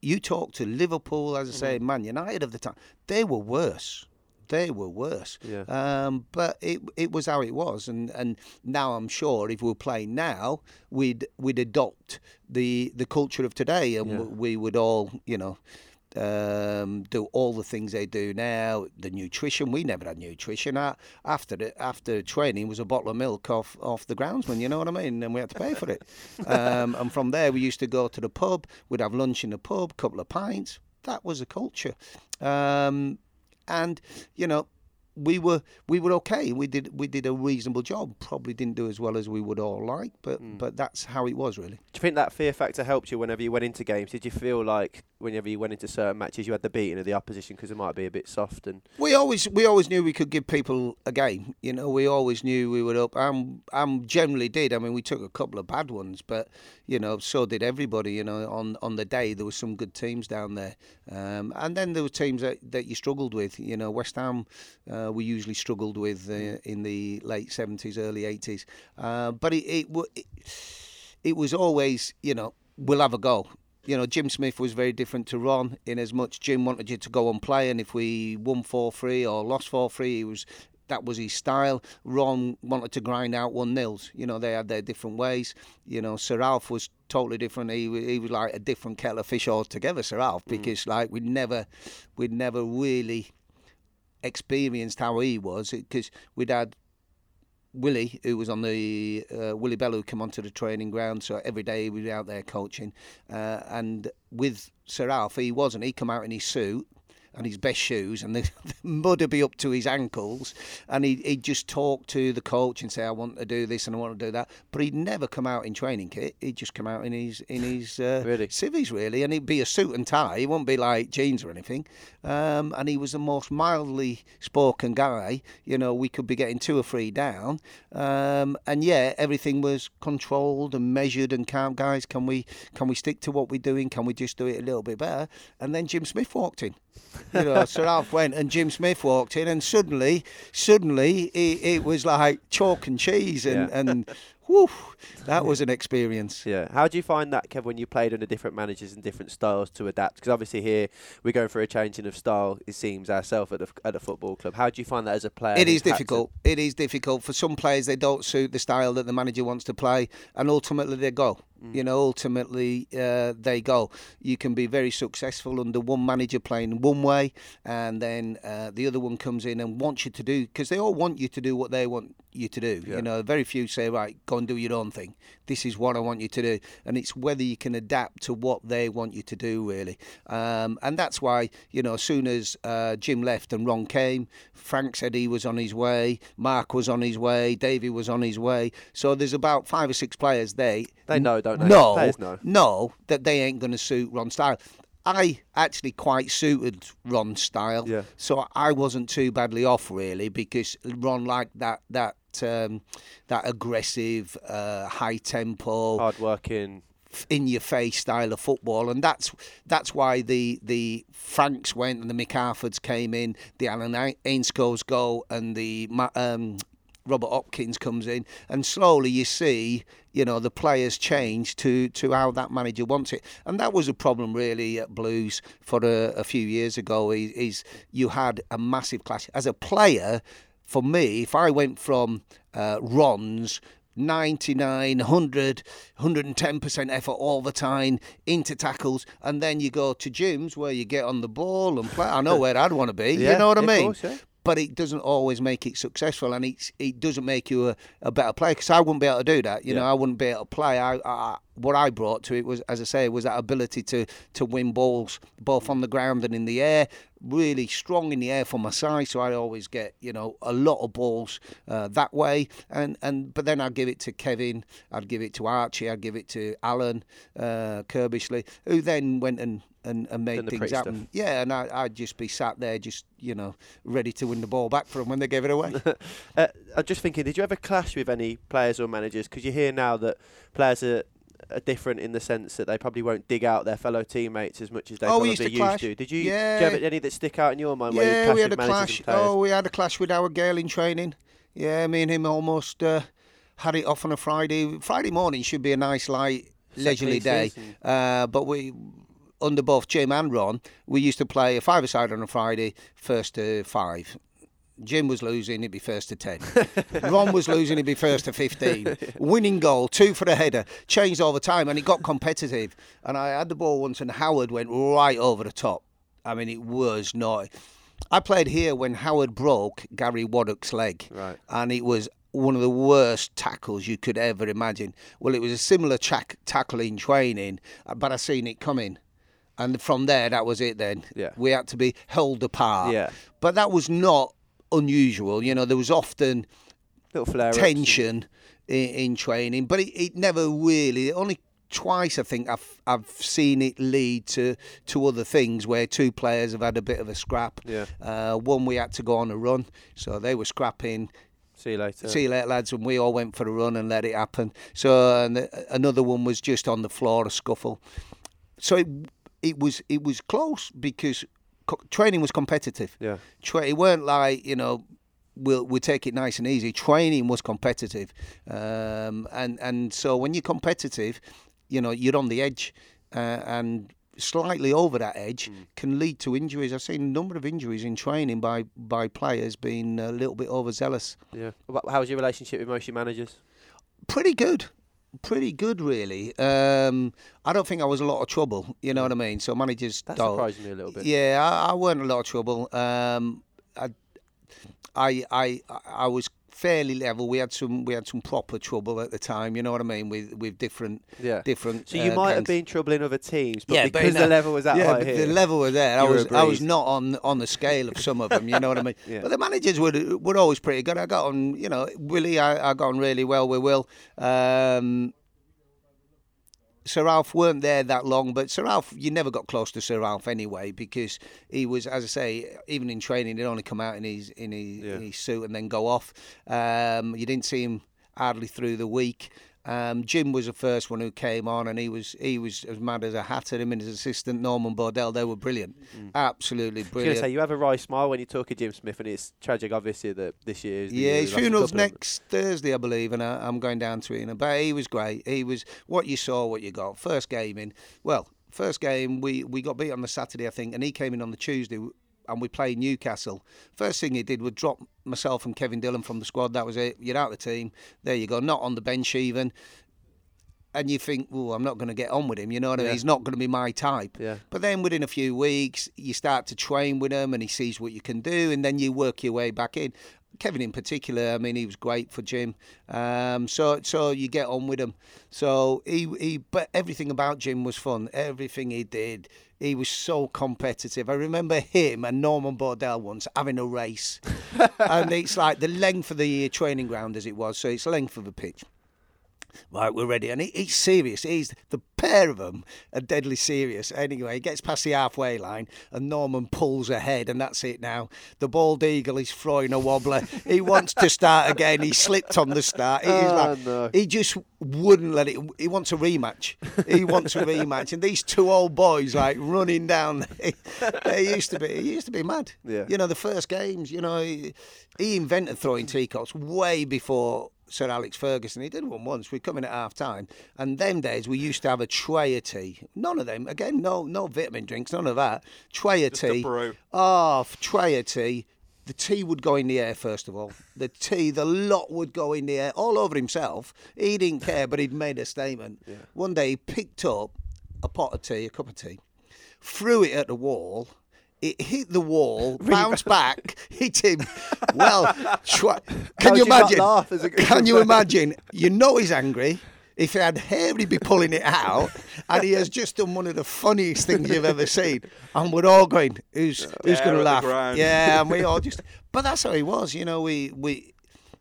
You talk to Liverpool, as I say, Man United of the time, they were worse. They were worse. Yeah. Um, but it it was how it was, and, and now I'm sure if we were playing now, we'd we'd adopt the the culture of today, and Yeah. we would all you know um, do all the things they do now. The nutrition we never had nutrition. A- After the, after training was a bottle of milk off off the groundsman. You know what I mean? And we had to pay for it. um, and from there we used to go to the pub. We'd have lunch in the pub, couple of pints. That was a culture. Um, and you know we were we were okay. We did we did a reasonable job. Probably didn't do as well as we would all like, but mm. but that's how it was really. Do you think that fear factor helped you whenever you went into games? Did you feel like whenever you went into certain matches you had the beating of the opposition because it might be a bit soft and we always we always knew we could give people a game. You know, we always knew we were up. um, generally did. I mean, we took a couple of bad ones, but you know, so did everybody. You know, on on the day there were some good teams down there, um, and then there were teams that, that you struggled with. You know, West Ham uh, we usually struggled with uh, in the late seventies, early eighties, uh, but it it, it it was always you know we'll have a go you know, Jim Smith was very different to Ron in as much Jim wanted you to go and play, and if we won 4 3 or lost 4 3, he was that was his style. Ron wanted to grind out one nils. You know, they had their different ways. You know, Sir Alf was totally different. He he was like a different kettle of fish altogether, Sir Alf, mm. because like we'd never we'd never really experienced how he was because we'd had Willie, who was on the uh, Willie Bell, who came onto the training ground, so every day he was out there coaching. Uh, and with Sir Alf, he wasn't. He come out in his suit and his best shoes, and the, the mud would be up to his ankles, and he'd, he'd just talk to the coach and say, "I want to do this and I want to do that," but he'd never come out in training kit. He'd just come out in his in his uh, really? civvies, really, and it'd be a suit and tie. He wouldn't be like jeans or anything. Um, and he was the most mildly spoken guy. You know, we could be getting two or three down, um, and yeah, everything was controlled and measured and calm. Guys, can we can we stick to what we're doing? Can we just do it a little bit better? And then Jim Smith walked in you know, Sir Alf went and Jim Smith walked in, and suddenly, suddenly, it, it was like chalk and cheese, and, yeah. and whew, that was an experience. Yeah. How do you find that, Kev, when you played under different managers and different styles to adapt? Because obviously here we're going for a changing of style. It seems ourselves at a, at a football club. How do you find that as a player? It is difficult. It is difficult for some players. They don't suit the style that the manager wants to play, and ultimately they go. Mm. You know, ultimately uh, they go. You can be very successful under one manager playing one way, and then uh, the other one comes in and wants you to do because they all want you to do what they want you to do. Yeah. You know, very few say, right, go and do your own thing. This is what I want you to do, and it's whether you can adapt to what they want you to do, really. Um, and that's why, you know, as soon as uh, Jim left and Ron came, Frank said he was on his way, Mark was on his way, Davey was on his way. So there's about five or six players there. They know don't they? No, Players know. no, that they ain't going to suit Ron's style. I actually quite suited Ron's style, yeah. so I wasn't too badly off really because Ron liked that that um, that aggressive, uh, high tempo, hard working, in your face style of football, and that's that's why the the Franks went and the McArthurs came in, the Alan Ainscows go, and the um, Robert Hopkins comes in, and slowly you see, you know, the players change to to how that manager wants it, and that was a problem really at Blues for a, a few years ago. Is, is you had a massive clash as a player. For me, if I went from uh, Ron's 99, 100, 110% effort all the time into tackles, and then you go to Jim's where you get on the ball and play. I know where I'd want to be. yeah, you know what I mean? Course, yeah but it doesn't always make it successful, and it it doesn't make you a, a better player. Because I wouldn't be able to do that. You yeah. know, I wouldn't be able to play. I, I, what I brought to it was, as I say, was that ability to to win balls both on the ground and in the air. Really strong in the air for my size, so I always get you know a lot of balls uh, that way. And and but then I'd give it to Kevin, I'd give it to Archie, I'd give it to Alan uh, Curbishley, who then went and and, and made things happen. Stuff. Yeah, and I, would just be sat there, just you know, ready to win the ball back for them when they gave it away. uh, I'm just thinking, did you ever clash with any players or managers? Because you hear now that players are are different in the sense that they probably won't dig out their fellow teammates as much as they oh, probably used, to, used to. Did you, yeah. do you have any that stick out in your mind? Yeah, we had a clash. Oh, we had a clash with our girl in training. Yeah, me and him almost uh, had it off on a Friday. Friday morning should be a nice light leisurely day, uh, but we under both Jim and Ron, we used to play a five-a-side on a Friday, first to five. Jim was losing, he'd be first to 10. Ron was losing, he'd be first to 15. Winning goal, two for the header, changed all the time, and it got competitive. And I had the ball once, and Howard went right over the top. I mean, it was not. I played here when Howard broke Gary Waddock's leg. Right. And it was one of the worst tackles you could ever imagine. Well, it was a similar track, tackle in training, uh, but I seen it coming and from there that was it then yeah. we had to be held apart yeah but that was not unusual. You know, there was often Little flare tension in, in training, but it, it never really only twice I think I've I've seen it lead to to other things where two players have had a bit of a scrap. Yeah. Uh, one we had to go on a run, so they were scrapping. See you later. See you later, lads, and we all went for a run and let it happen. So and another one was just on the floor, a scuffle. So it it was it was close because co- training was competitive. Yeah. Tra- it weren't like you know we'll we'll take it nice and easy. Training was competitive, um, and and so when you're competitive, you know you're on the edge, uh, and slightly over that edge can lead to injuries. I've seen a number of injuries in training by by players being a little bit overzealous. Yeah. How was your relationship with most of your managers? Pretty good. Pretty good, really. Um, I don't think I was a lot of trouble. You know what I mean? So managers That surprised me a little bit. Yeah, I, I weren't a lot of trouble. Um, I, I, I, I was fairly level. We had some, we had some proper trouble at the time. You know what I mean? With with different, Yeah. different. So you uh, might have gangs. been troubling other teams, but Yeah, because in the a- level was that yeah, high here. the level was there. I was, I was not on on the scale of some of them. You know what I mean? Yeah. But the managers were were always pretty good. I got on, you know, Willie. I, I got on really well with Will. Um, Sir Alf weren't there that long, but Sir Alf, you never got close to Sir Alf anyway because he was, as I say, even in training, he'd only come out in his in his, Yeah. in his suit and then go off. Um, you didn't see him hardly through the week. Um, Jim was the first one who came on, and he was he was as mad as a hat at him and his assistant Norman Bodell. They were brilliant, absolutely I was brilliant. say you have a wry smile when you talk of Jim Smith, and it's tragic, obviously, that this year is. Yeah, his we lost a funeral's couple of them. next Thursday, I believe, and I, I'm going down to it. And but he was great. He was what you saw, what you got. First game in. Well, first game we we got beat on the Saturday, I think, and he came in on the Tuesday. And we play Newcastle. First thing he did was drop myself and Kevin Dillon from the squad. That was it. You're out of the team. There you go. Not on the bench even. And you think, well, I'm not going to get on with him. You know what I mean? He's not going to be my type. Yeah. But then within a few weeks, you start to train with him and he sees what you can do, and then you work your way back in. Kevin in particular, I mean, he was great for Jim. Um, so so you get on with him. So he he, but everything about Jim was fun. Everything he did, he was so competitive. I remember him and Norman Bodell once having a race, and it's like the length of the training ground as it was. So it's length of the pitch. Right, we're ready. And he, he's serious. He's the pair of them are deadly serious. Anyway, he gets past the halfway line and Norman pulls ahead, and that's it now. The bald eagle is throwing a wobbler. he wants to start again. He slipped on the start. He, Oh, like- no. he just wouldn't let it. He wants a rematch. He wants a rematch. And these two old boys like running down. They used to be. He used to be mad. Yeah. You know, the first games. You know, he, he invented throwing teacups way before Sir Alex Ferguson. He did one once. We'd come in at half time, and them days we used to have a tray of tea. None of them. Again, no no vitamin drinks. None of that. Tray of Just tea. brew. Oh, tray of tea. The tea would go in the air first of all. The tea, the lot would go in the air all over himself. He didn't care, but he'd made a statement. One day he picked up a pot of tea, a cup of tea, threw it at the wall. It hit the wall, bounced back, hit him. Well, can How you imagine? Can you imagine? You know he's angry. If he had hair, he'd be pulling it out, and he has just done one of the funniest things you've ever seen. And we're all going, "Who's who's going to laugh?" Yeah, and we all just. But that's how he was, you know. We we.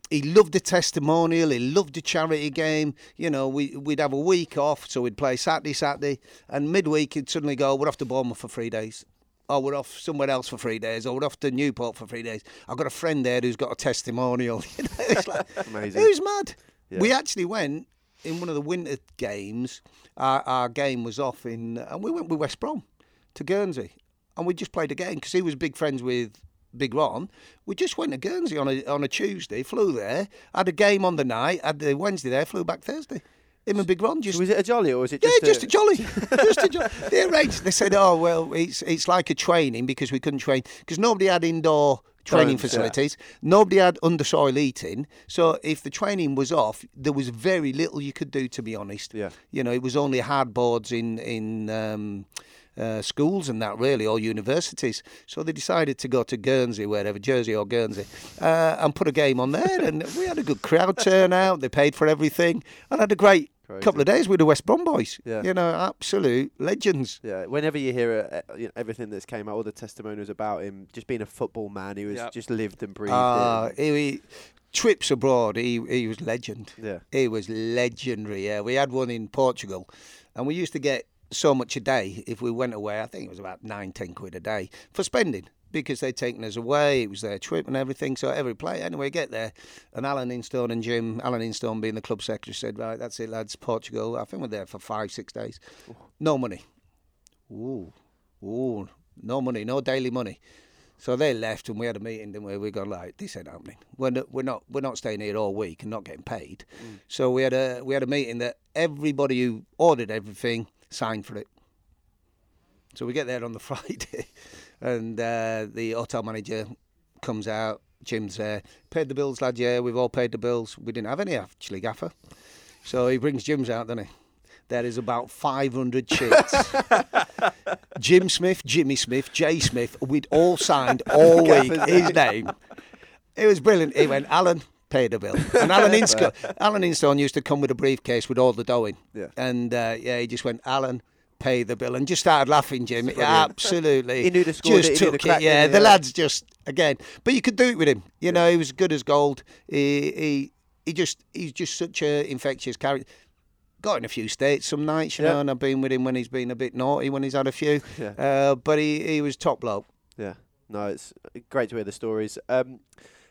He loved the testimonial. He loved the charity game. You know, we we'd have a week off, so we'd play Saturday, Saturday, and midweek he'd suddenly go, "We're off to Bournemouth for three days." Oh, we're off somewhere else for three days, or we're off to Newport for three days. I've got a friend there who's got a testimonial. It's like, Amazing. Who's mad? Yeah. We actually went in one of the winter games. Our, our game was off in, and we went with West Brom to Guernsey, and we just played a game because he was big friends with Big Ron. We just went to Guernsey on a on a Tuesday, flew there, had a game on the night, had the Wednesday there, flew back Thursday. Him and Big Ron just So was it a jolly or was it yeah, just just a jolly, just a jolly. They arranged. They said, "Oh well, it's it's like a training because we couldn't train because nobody had indoor training Domes, yeah. facilities. Nobody had undersoil eating. So if the training was off, there was very little you could do. To be honest, Yeah. you know, it was only hardboards in in. Um, uh, schools and that really, or universities. So they decided to go to Guernsey, wherever, Jersey or Guernsey, uh, and put a game on there. And we had a good crowd turnout. They paid for everything and had a great Crazy. couple of days with the West Brom boys. Yeah. You know, absolute legends. Yeah, whenever you hear uh, you know, everything that's came out, all the testimonials about him just being a football man, he was Yep. just lived and breathed. Uh, he, he- trips abroad, he he was legend. Yeah. He was legendary. Yeah, we had one in Portugal, and we used to get so much a day if we went away. I think it was about nine, ten quid a day for spending because they'd taken us away. It was their trip and everything. So every play, anyway, get there. And Alan Instone and Jim, Alan Instone being the club secretary, said, "Right, that's it, lads. Portugal. I think we're there for five, six days. No money. Ooh, ooh, no money, no daily money." So they left, and we had a meeting, and we we go like, "This ain't happening. We're not, we're not, we're not staying here all week and not getting paid." Mm. So we had a we had a meeting that everybody who ordered everything signed for it. So we get there on the Friday, and uh, the hotel manager comes out. Jim's there. Paid the bills, lad. Yeah, we've all paid the bills. We didn't have any actually, Gaffer. So he brings Jim's out, doesn't he? There is about 500 chits. Jim Smith, Jimmy Smith, Jay Smith. We'd all signed all week his name. It was brilliant. He went, Alan, pay the bill. And Alan Instone, Alan Instone used to come with a briefcase with all the dough in. Yeah. And uh, yeah, he just went, Alan, pay the bill, and just started laughing, Jim. Absolutely. He knew the score, Just the took it. Yeah, the lads just again, but you could do it with him. You know, he was good as gold. He he he just he's just such a infectious character. Got in a few states some nights, you Yeah. know, and I've been with him when he's been a bit naughty, when he's had a few. Yeah. Uh, but he, he was top bloke. Yeah, no, it's great to hear the stories. Um,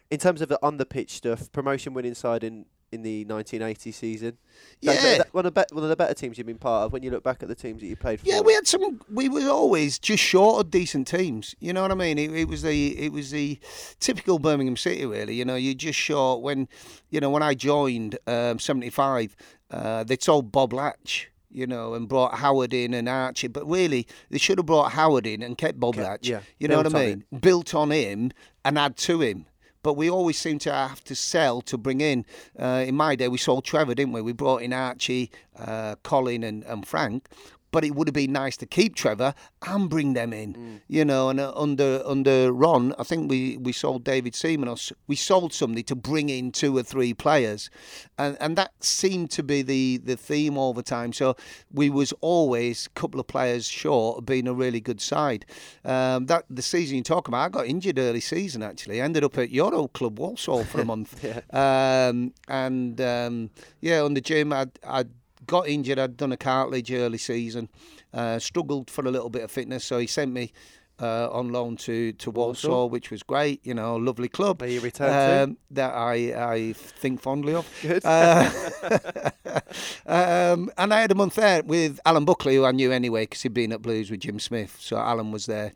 in terms of the on the pitch stuff, promotion winning side in, in the 1980 season. That's- Yeah. that- one of the be- one of the better teams you've been part of. When you look back at the teams that you played for. Yeah, we had some. We were always just short of decent teams. You know what I mean? It, it was the it was the typical Birmingham City. Really, you know, you're just short. When you know when I joined um, '75, uh, they told Bob Latch. You know, and brought Howard in and Archie, but really they should have brought Howard in and kept Bob Latch. yeah, you know what I mean? Built on him and add to him. But we always seem to have to sell to bring in. Uh, in my day, we sold Trevor, didn't we? We brought in Archie, uh, Colin, and, and Frank. But it would have been nice to keep Trevor and bring them in, you know. And uh, under under Ron, I think we, we sold David Seaman. Or we sold somebody to bring in two or three players, and and that seemed to be the, the theme all the time. So we was always a couple of players short of being a really good side. Um, that the season you talk about, I got injured early season actually. I ended up at your old club Walsall for a month, um, and um, yeah, under Jim, I'd, I'd got injured. I'd done a cartilage early season, uh, struggled for a little bit of fitness, so he sent me. Uh, on loan to to Walsall, Walsall. which was great, you know, lovely club. Where you returned um, that I I think fondly of. Good. Uh, um, and I had a month there with Alan Buckley, who I knew anyway because he'd been at Blues with Jim Smith. So Alan was there.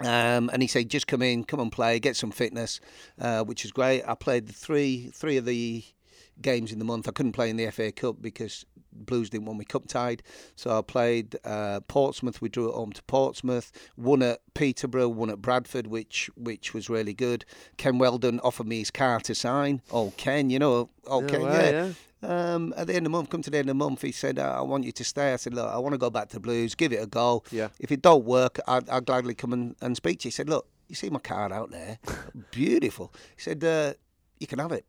Um, and he said, "Just come in, come and play, get some fitness," uh, which was great. I played the three three of the games in the month. I couldn't play in the FA Cup because Blues didn't want me cup tied. So I played uh, Portsmouth. We drew at home to Portsmouth. Won at Peterborough. Won at Bradford, which which was really good. Ken Wheldon offered me his car to sign. Oh, Ken, you know, oh No Ken, way, yeah. Um, at the end of the month, come to the end of the month, he said, "I want you to stay." I said, "Look, I want to go back to the Blues. Give it a go. Yeah. If it don't work, I'd, I'd gladly come and, and speak to you." He said, "Look, you see my car out there, beautiful." He said, uh, "You can have it."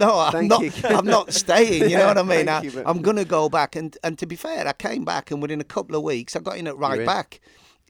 I No, I'm Thank not. you. I'm not staying. You know what I mean? I, I'm going to go back, and and to be fair, I came back, and within a couple of weeks, I got in at right in. back.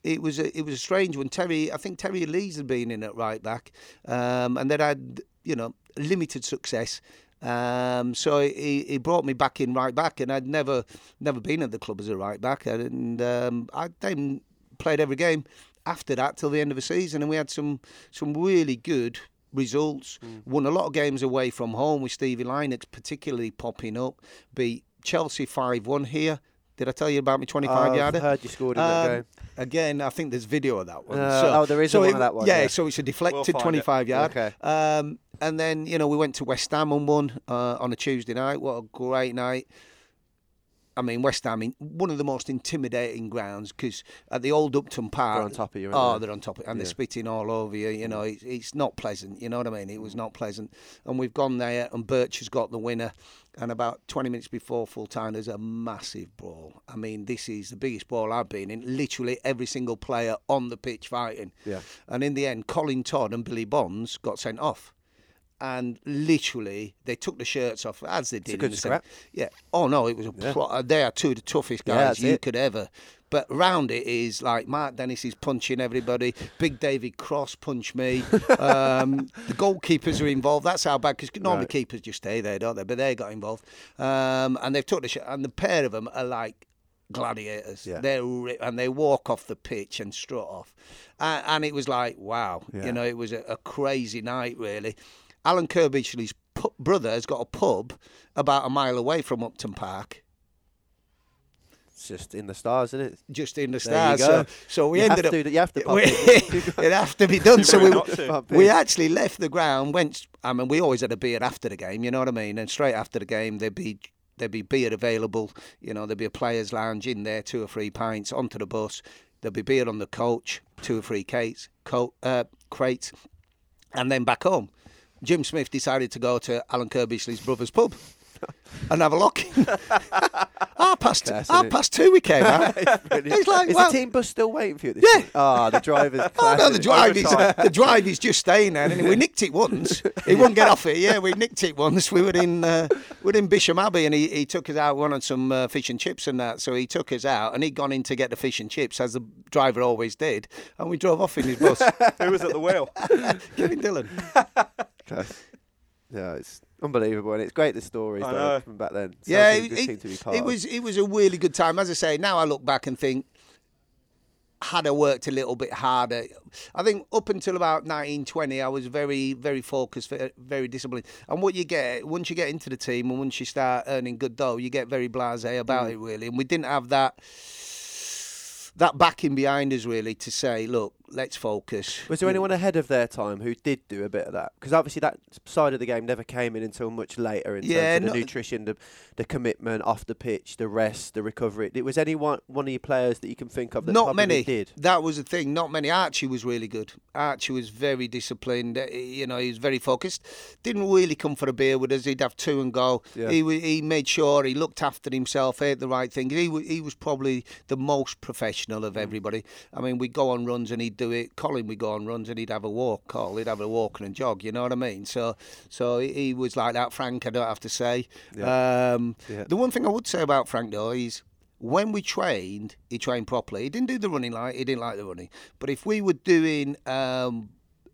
It was a, it was a strange one. Terry, I think Terry Lees had been in at right back, um, and they'd had you know limited success. Um, so he, he brought me back in right back, and I'd never never been at the club as a right back, and um, I then played every game after that till the end of the season, and we had some some really good results. Won a lot of games away from home with Stevie Lynex, particularly popping up. Beat Chelsea five one here. Did I tell you about my twenty five I've yarder? heard you scored in that Um, game. Again, I think there's video of that one. Uh, so, oh, there is so one it- of that one, Yeah, yeah. so it's a deflected it. 25 yard. Okay. Um, and then you know we went to West Ham and won uh, on a Tuesday night. What a great night! I mean, West Ham, in one of the most intimidating grounds because at the old Upton Park, They're on top of you, Oh, they? they're on top of, and they're spitting all over you. You know, it's, it's not pleasant. You know what I mean? It was not pleasant. And we've gone there, and Birch has got the winner. And about 20 minutes before full time, there's a massive brawl. I mean, this is the biggest brawl I've been in. Literally every single player on the pitch fighting. Yeah. And in the end, Colin Todd and Billy Bonds got sent off. And literally they took the shirts off as they did. a good in the scrap. Yeah. Oh no, it was a. Yeah. Pro- uh, they are two of the toughest guys that's you it. could ever. But round it is like Mark Dennis is punching everybody. Big David Cross punch me. Um, the goalkeepers are involved. That's how bad because normally Right. keepers just stay there, don't they? But they got involved, um, and they've took the shit. And the pair of them are like gladiators. Yeah. They're and they walk off the pitch and strut off, and, and it was like wow, Yeah. you know, it was a, a crazy night really. Alan Curbishley's pu- brother has got a pub about a mile away from Upton Park, It's just in the stars, isn't it? just in the There you stars. So, so we you ended have up. to, you have to pop we, it. it have to be done. so we, not to. Pop we actually left the ground. Went. I mean, we always had a beer after the game. You know what I mean? And straight after the game, there'd be there'd be beer available. You know, there'd be a players' lounge in there, two or three pints onto the bus. There'd be beer on the coach, two or three crates, co- uh, crates, and then back home. Jim Smith decided to go to Alan Curbishley's brother's pub and have a look. half past Class, half past two we came out. Brilliant. He's like, is well, the team bus still waiting for you? This Yeah. point? Ah, the driver's. Oh no, the innit? drive is Overtime. the drive is just staying there. And we nicked it once. He wouldn't get off it. Yeah, we nicked it once. We were in uh, we were in Bisham Abbey, and he, he took us out. We wanted some uh, fish and chips and that. So he took us out, and he'd gone in to get the fish and chips, as the driver always did. And we drove off in his bus. Who was at the wheel? Kevin Dillon. Yeah, it's unbelievable, and it's great the stories though, from back then. Yeah, it, it- to be part it was it was a really good time. As I say, now I look back and think, had I worked a little bit harder, I think up until about 1920, I was very very focused, very disciplined. And what you get once you get into the team and once you start earning good dough, you get very blasé about Mm. it really. And we didn't have that that backing behind us really to say, look, let's focus. Was there anyone ahead of their time who did do a bit of that? Because obviously that side of the game never came in until much later in Yeah, terms of the nutrition, the, the commitment off the pitch, the rest, the recovery. It was anyone one, of your players that you can think of that not many did? That was the thing. Not many. Archie was really good. Archie was very disciplined. uh, You know, he was very focused. Didn't really come for a beer with us. He'd have two and go. Yeah. He he made sure he looked after himself, ate the right thing. He he was probably the most professional Mm. of everybody. I mean, we'd go on runs and he'd do it. Colin would go on runs and he'd have a walk. Call. He'd have a walk and a jog. You know what I mean? So so he- was like that. Frank, I don't have to say. Um, Yeah. The one thing I would say about Frank though is when we trained, he trained properly. He didn't do the running like he didn't like the running. But if we were doing um,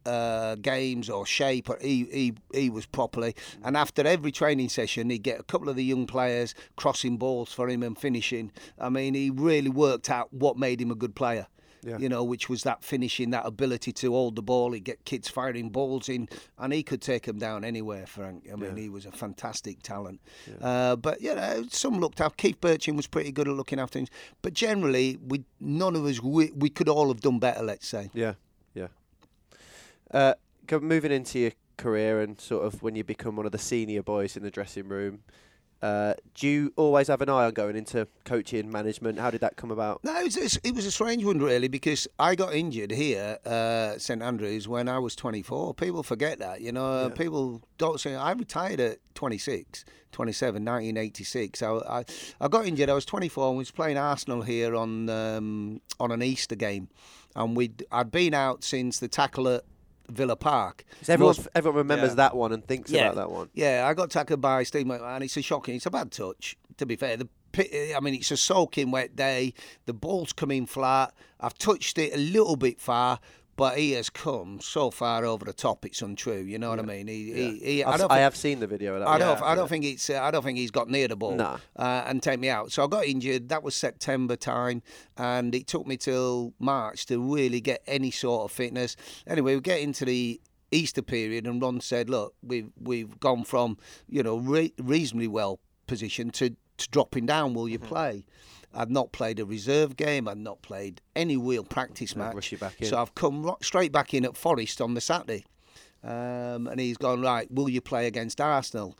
uh, games or shape, or he, he he was properly. And after every training session, he'd get a couple of the young players crossing balls for him and finishing. I mean, he really worked out what made him a good player. Yeah. You know, which was that finishing, that ability to hold the ball. He'd get kids firing balls in, and he could take them down anywhere, Frank. I mean, he was a fantastic talent. Uh, but, you know, some looked after. Keith Bertschin was pretty good at looking after him. But generally, we none of us, we, we could all have done better, let's say. Yeah, yeah. Uh, moving into your career and sort of when you become one of the senior boys in the dressing room, uh, do you always have an eye on going into coaching, management? How did that come about? No, it was, it was a strange one, really, because I got injured here, uh, St Andrews, when I was 24. People forget that, you know. Yeah. People don't say I retired at 26, 27, 1986. I, I, I got injured. I was 24 and was playing Arsenal here on um, on an Easter game, and we I'd been out since the tackle at Villa Park. 'Cause everyone, Most- everyone remembers Yeah. that one and thinks Yeah. about that one. Yeah, I got tackled by Steve McMahon, and it's a shocking. It's a bad touch. To be fair, the I mean, it's a soaking wet day. The ball's coming flat. I've touched it a little bit far, but he has come so far over the top. It's untrue. You know what I mean? He, he, he, I've don't I have seen the video of that. I don't. Yeah, I don't yeah. think it's. Uh, I don't think he's got near the ball Nah. uh, and take me out. So I got injured. That was September time, and it took me till March to really get any sort of fitness. Anyway, we get into the Easter period, and Ron said, "Look, we've we've gone from you know re- reasonably well positioned to, to dropping down. Will Mm-hmm. you play?" I've not played a reserve game. I've not played any real practice They'll match. rush you back in. So I've come ro- straight back in at Forest on the Saturday. Um, and he's gone, right, will you play against Arsenal?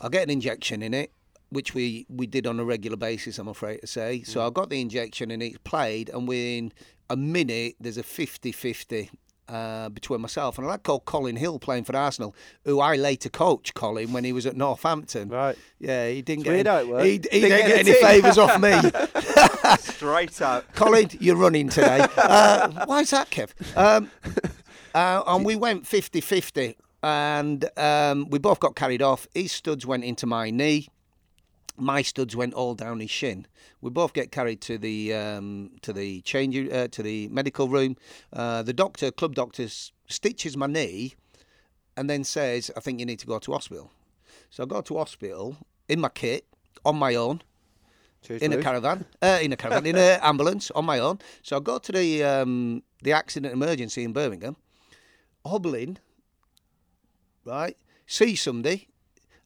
I'll get an injection in it, which we, we did on a regular basis, I'm afraid to say. Mm. So I got the injection and it's played, and within a minute, there's a 50 50 uh, between myself and a lad called Colin Hill playing for Arsenal, who I later coached Colin when he was at Northampton. Right. Yeah, he didn't It's get any, he, he Didn't didn't get any favours off me. Straight out. Colin, you're running today. Uh, why is that, Kev? Um, uh, and we went 50 50. and um, we both got carried off. His studs went into my knee. My studs went all down his shin. We both get carried to the um, to the change uh, to the medical room. Uh, the doctor, club doctor, stitches my knee, and then says, "I think you need to go to hospital." So I go to hospital in my kit on my own Cheers, in a caravan, uh, in a caravan, in an ambulance on my own. So I go to the um, the accident emergency in Birmingham, hobbling, right? See somebody,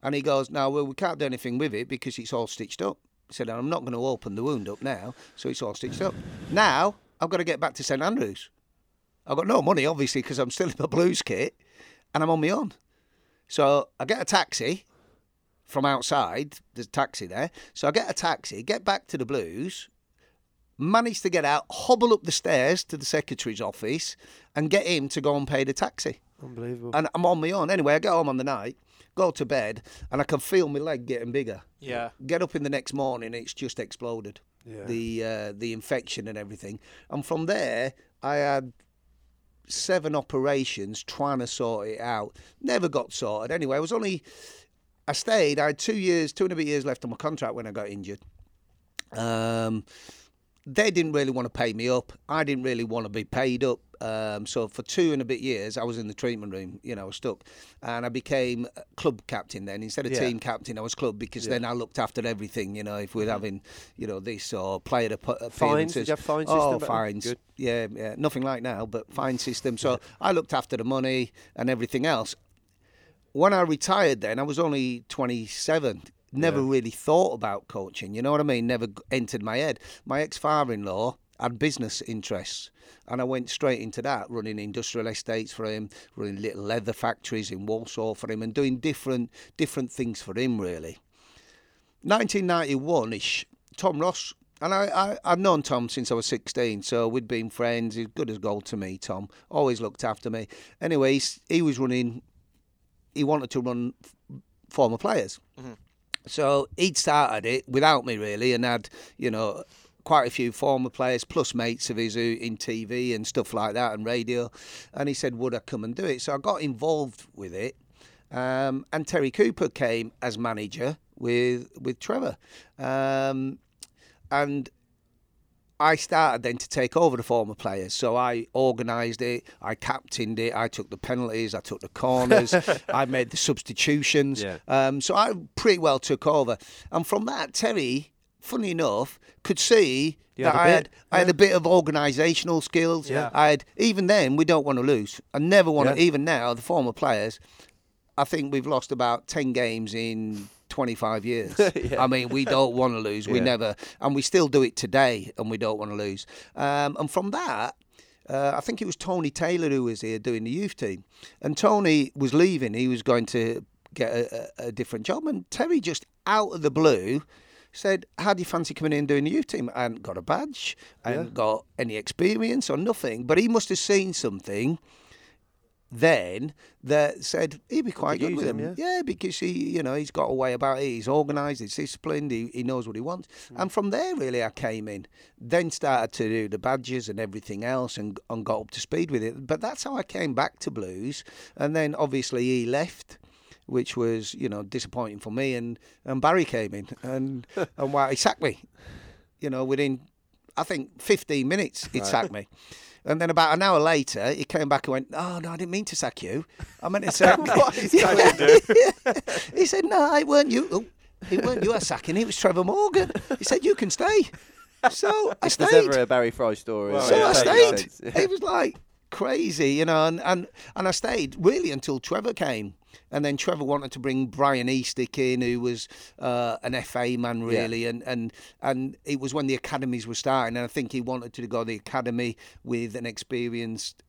and he goes, "No, well, we can't do anything with it because it's all stitched up." I said, "I'm not going to open the wound up now, so it's all stitched up." Now I've got to get back to St Andrews. I've got no money, obviously, because I'm still in my blues kit, and I'm on my own. So I get a taxi from outside. There's a taxi there. So I get a taxi, get back to the Blues, manage to get out, hobble up the stairs to the secretary's office, and get him to go and pay the taxi. Unbelievable. And I'm on my own. Anyway, I get home on the night, go to bed, and I can feel my leg getting bigger. Yeah. Get up in the next morning, it's just exploded. Yeah. The uh, the infection and everything. And from there, I had seven operations trying to sort it out. Never got sorted. Anyway, I was only I stayed. I had two years, two and a bit years left on my contract when I got injured. Um, they didn't really want to pay me up. I didn't really want to be paid up. Um, so for two and a bit years, I was in the treatment room. You know, I was stuck, and I became club captain. Then instead of Yeah. team captain, I was club because then I looked after everything. You know, if we're having, you know, this or player ap- appearances. Fines? Did you have fine Oh, system? fines. Good. Yeah, yeah, nothing like now, but fine system. So I looked after the money and everything else. When I retired, then I was only 27. Never really thought about coaching. You know what I mean? Never entered my head. My ex-father-in-law had business interests, and I went straight into that, running industrial estates for him, running little leather factories in Walsall for him, and doing different different things for him. Really. 1991ish, Tom Ross. And I, I, I've known Tom since I was 16, so we'd been friends. He's good as gold to me, Tom. Always looked after me. Anyway, he's- he was running, he wanted to run f- former players. Mm-hmm. So he'd started it without me, really, and had, you know, quite a few former players, plus mates of his who in TV and stuff like that and radio. And he said, Would I come and do it? So I got involved with it. Um, and Terry Cooper came as manager with with Trevor. Um, and I started then to take over the former players. So I organised it, I captained it, I took the penalties, I took the corners, I made the substitutions. Yeah. Um, so I pretty well took over. And from that, Terry, funny enough, could see You that had I had I had a bit of organisational skills. Yeah. I had even then we don't want to lose. I never want to. Yeah. Even now, the former players, I think we've lost about ten games in. 25 years. Yeah. I mean, we don't want to lose. We Yeah. never, and we still do it today, and we don't want to lose. Um, and from that, uh, I think it was Tony Taylor who was here doing the youth team, and Tony was leaving. He was going to get a, a different job, and Terry just out of the blue said, "How do you fancy coming in and doing the youth team?" I hadn't got a badge, I hadn't got any experience or nothing, but he must have seen something then that said he'd be quite good with him, him. Yeah. because he, you know, he's got a way about it. He's organised, he's disciplined, he, he knows what he wants. Hmm. And from there, really, I came in. Then started to do the badges and everything else and, and got up to speed with it. But that's how I came back to blues. And then obviously he left. Which was, you know, disappointing for me, and, and Barry came in, and and why he sacked me, you know, within I think 15 minutes he'd sacked me. And then about an hour later, he came back and went, "Oh no, I didn't mean to sack you. I meant to sack." he said, "No, it weren't you. Oh, it weren't you. I sacking. It was Trevor Morgan." He said, "You can stay." So I stayed. there's ever a Barry Fry story. Well, So yeah, I stayed. It was like crazy, you know, and, and, and I stayed really until Trevor came. And then Trevor wanted to bring Brian Eastick in, who was uh, an FA man, Yeah. really. And, and, and it was when the academies were starting. And I think he wanted to go to the academy with an experienced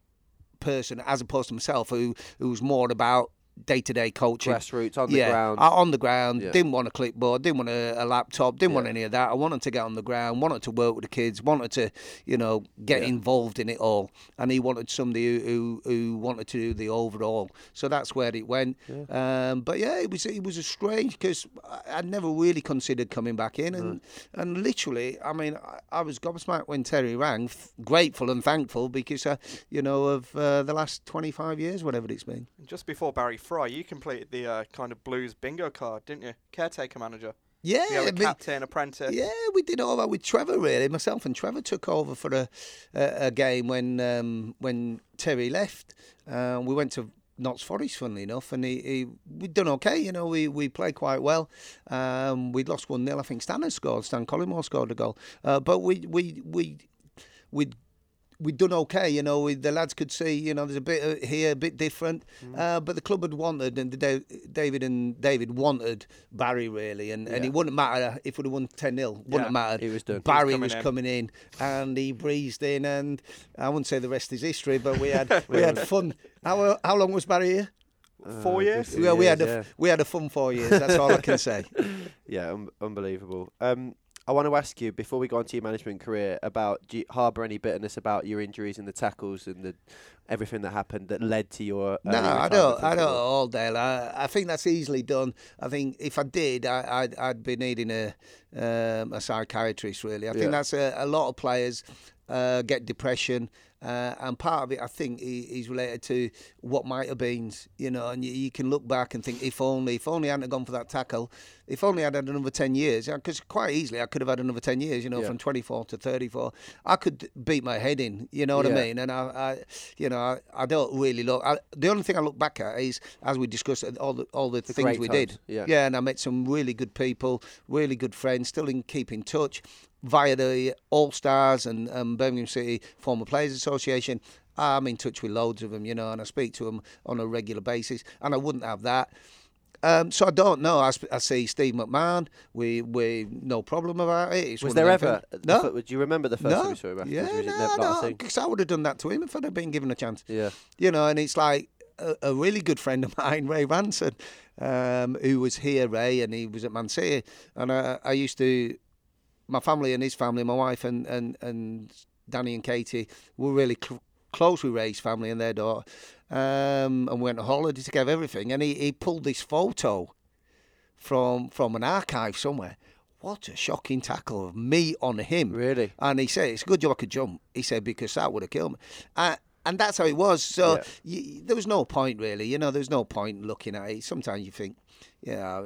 person as opposed to myself, who, who was more about day to day coaching. Grassroots on the yeah, ground. uh, on the ground. Yeah. Didn't want a clipboard. Didn't want a, a laptop. Didn't want any of that. I wanted to get on the ground. Wanted to work with the kids. Wanted to, you know, get Yeah. involved in it all. And he wanted somebody who, who who wanted to do the overall. So that's where it went. Um, but yeah, it was it was a strange because I'd never really considered coming back in, and and literally, I mean, I, I was gobsmacked when Terry rang, f- grateful and thankful because uh, you know of uh, the last twenty five years, whatever it's been. Just before Barry Fry, you completed the uh, kind of Blues bingo card, didn't you? Caretaker manager. Yeah, You I mean- captain, apprentice. Yeah, we did all that with Trevor. Really, myself and Trevor took over for a a, a game when um, when Terry left. Uh, we went to Notts Forest, funnily enough, and he, he we'd done okay. You know, we, we played quite well. Um, we'd lost one 0 I think Stan had scored. Stan Collymore scored a goal, uh, but we we we we'd we'd done okay, you know. We, the lads could see, you know, there's a bit uh, here, a bit different. Uh, but the club had wanted, and the David and David wanted Barry really, and, and it wouldn't matter if we'd have won ten 0 Wouldn't Yeah, have mattered. he was done. Barry coming was in. coming in, and he breezed in, and I wouldn't say the rest is history, but we had we had fun. How how long was Barry here? Four years. Two Well, we had a, years, f- we had a fun four years. That's all I can say. Yeah, un- unbelievable. Um, I want to ask you before we go on to your management career about do you harbour any bitterness about your injuries and the tackles and the everything that happened that led to your No, I don't. I don't. All Dale. I, I think that's easily done. I think if I did, I, I'd, I'd be needing a um, a psychiatrist. Really, I Yeah. think that's a, a lot of players uh, get depression. Uh, and part of it, I think, is related to what might have been, you know. And you, you can look back and think, if only, if only I hadn't gone for that tackle, if only I'd had another ten years, because quite easily I could have had another ten years, you know, Yeah. from 24 to 34. I could beat my head in, you know what Yeah. I mean? And I, I you know, I, I don't really look. I, the only thing I look back at is, as we discussed, all the all the, things we times, did. yeah. yeah, and I met some really good people, really good friends, still in keep in touch via the All Stars and um, Birmingham City Former Players Association. I'm in touch with loads of them, you know, and I speak to them on a regular basis. And I wouldn't have that. Um, so I don't know. I, sp- I see Steve McMahon. We we no problem about it. It's Was there ever? the No. fo- do you remember the first time no. you saw him afterwards? Yeah, or was it no, no, because I would have done that to him if I'd have been given a chance. Yeah. You know, and it's like a, a really good friend of mine, Ray Ranson, um, who was here, Ray, and he was at Man City. And I, I used to, my family and his family, my wife and, and, and Danny and Katie were really cl- close with Ray's family and their daughter. Um, and we went on holiday together, everything. And he, he pulled this photo from from an archive somewhere. What a shocking tackle of me on him. Really? And he said, it's a good job I could jump. He said, because that would have killed me. Uh, and that's how it was. So Yeah. y there was no point, really. You know, there's no point looking at it. Sometimes you think, yeah,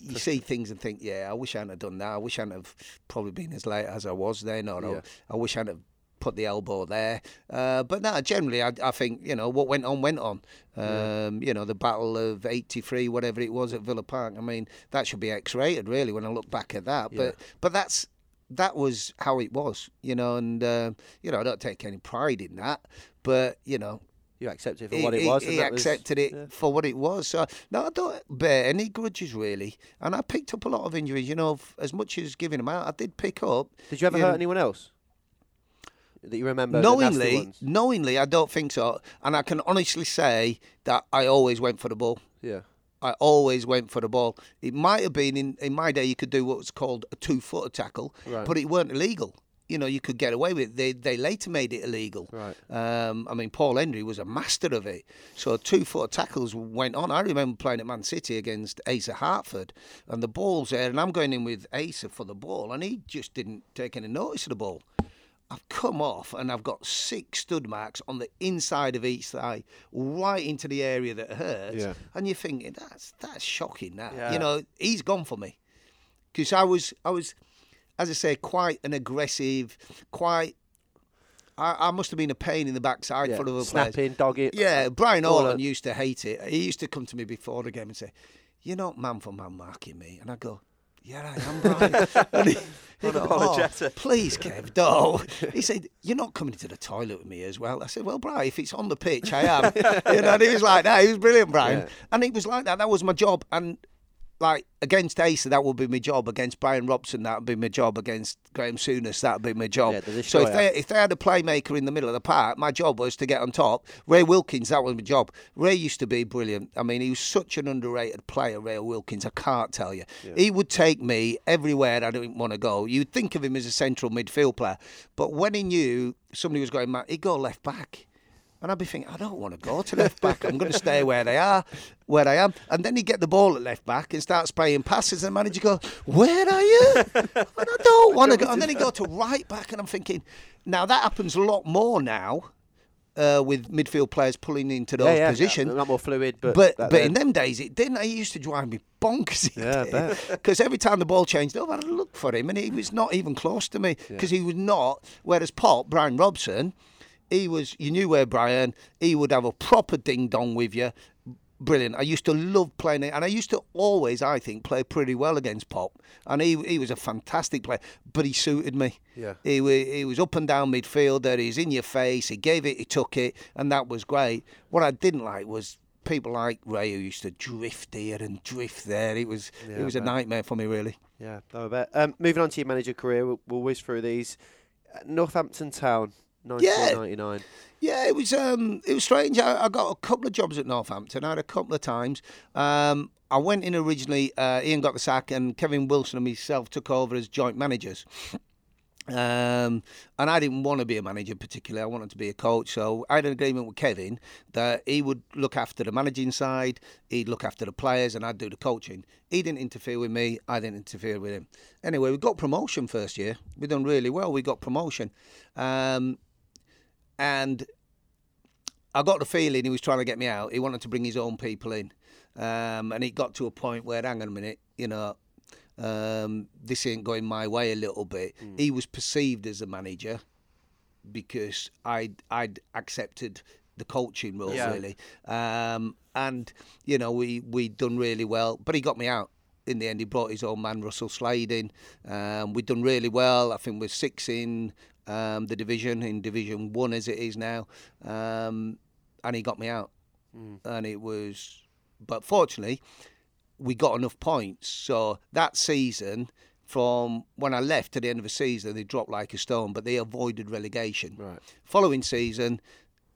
you, see things and think, yeah, I wish I hadn't have done that. I wish I hadn't have probably been as late as I was then, or Yeah. I, I wish I hadn't have put the elbow there. Uh, but no, generally, I, I think, you know, what went on, went on. Um, You know, the battle of 83, whatever it was at Villa Park. I mean, that should be X rated, really, when I look back at that. But, but that's that was how it was, you know, and um, you know I don't take any pride in that, but you know. You accepted it for He, what it was. he and that was- accepted it yeah. for what it was. So no, I don't bear any grudges really. And I picked up a lot of injuries. You know, as much as giving them out, I did pick up. Did you ever you hurt know, anyone else that you remember? knowingly, knowingly, I don't think so. And I can honestly say that I always went for the ball. Yeah. I always went for the ball. It might have been in, in my day you could do what was called a two footer tackle, Right. but it weren't illegal. You know, you could get away with. They they later made it illegal. Right. Um, I mean, Paul Henry was a master of it. So two footer tackles went on. I remember playing at Man City against Asa Hartford, and the ball's there, and I'm going in with Asa for the ball, and he just didn't take any notice of the ball. I've come off and I've got six stud marks on the inside of each thigh, right into the area that hurts. Yeah. And you're thinking that's that's shocking. That Yeah. you know he's gone for me because I was I was, as I say, quite an aggressive, quite. I, I must have been a pain in the backside yeah. for other players. Snapping, dogging. Yeah, Brian of- used to hate it. He used to come to me before the game and say, "You're not man for man marking me," and I go. Yeah, I am, Brian. and he, he go, oh, please, Kev, no. He said, You're not coming to the toilet with me as well. I said, Well, Brian, if it's on the pitch, I am. you know, and he was like that. He was brilliant, Brian. Yeah. And it was like that. That was my job. And like against Asa, that would be my job. Against Bryan Robson, that would be my job. Against Graham Souness, that would be my job. Yeah, so if they if they had a playmaker in the middle of the park, my job was to get on top. Ray Wilkins, that was my job. Ray used to be brilliant. I mean, he was such an underrated player, Ray Wilkins. I can't tell you. He would take me everywhere I didn't want to go. You'd think of him as a central midfield player, but when he knew somebody was going mad, he'd go left back. And I'd be thinking, I don't want to go to left back. I'm going to stay where they are, where I am. And then he'd get the ball at left back and start spraying passes. And the manager go, Where are you? And I don't want to go. And then he'd go to right back. And I'm thinking, now that happens a lot more now uh, with midfield players pulling into those yeah, yeah, positions. A lot more fluid, but But but in them days it didn't. It used to drive me bonkers. Yeah, Because every time the ball changed over, I'd look for him, and he was not even close to me because he was not. Whereas Pop Bryan Robson, he was. You knew where Brian. He would have a proper ding dong with you. Brilliant. I used to love playing it, and I used to always, I think, play pretty well against Pop. And he he was a fantastic player, but he suited me. Yeah. He was, he was up and down midfielder. He's in your face. He gave it. He took it, and that was great. What I didn't like was people like Ray who used to drift here and drift there. It was Yeah, it was a nightmare for me, really. Yeah, no, I bet. Um, moving on to your manager career, we'll, we'll whiz through these. Northampton Town, 1999. Yeah, it was um, it was strange. I, I got a couple of jobs at Northampton. I had a couple of times. Um, I went in originally. Uh, Ian got the sack, and Kevin Wilson and myself took over as joint managers. Um, and I didn't want to be a manager particularly. I wanted to be a coach. So I had an agreement with Kevin that he would look after the managing side, he'd look after the players, and I'd do the coaching. He didn't interfere with me. I didn't interfere with him. Anyway, we got promotion first year. We done really well. We got promotion, um, and I got the feeling he was trying to get me out. He wanted to bring his own people in, um, and it got to a point where, hang on a minute, you know, um, this ain't going my way a little bit. He was perceived as a manager because I'd I'd accepted the coaching role Yeah. really, um, and you know we we done really well. But he got me out. In the end, he brought his own man, Russell Slade, in. Um, we'd done really well. I think we're six in um, the division, in Division One as it is now, um, and he got me out. And it was, but fortunately, we got enough points. So that season, from when I left to the end of the season, they dropped like a stone, but they avoided relegation. Right. Following season,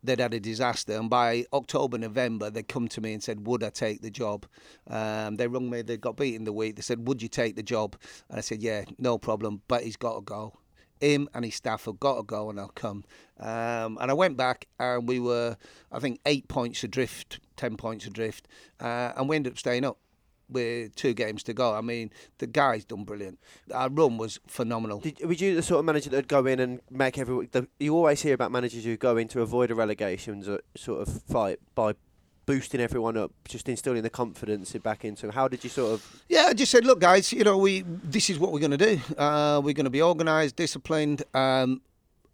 they'd had a disaster, and by October, November, they come to me and said, "Would I take the job?" Um, they rung me. They got beaten the week. They said, "Would you take the job?" And I said, "Yeah, no problem, but he's got to go." Him and his staff have got to go, and I'll come. Um, and I went back, and we were, I think, eight points adrift, ten points adrift, uh, and we ended up staying up with two games to go. I mean, the guys done brilliant. Our run was phenomenal. Did, were you the sort of manager that'd go in and make everyone? The, you always hear about managers who go in to avoid a relegation sort of fight by boosting everyone up, just instilling the confidence back into them. How did you sort of? Yeah, I just said, look, guys, you know, we this is what we're going to do. Uh, we're going to be organised, disciplined. Um,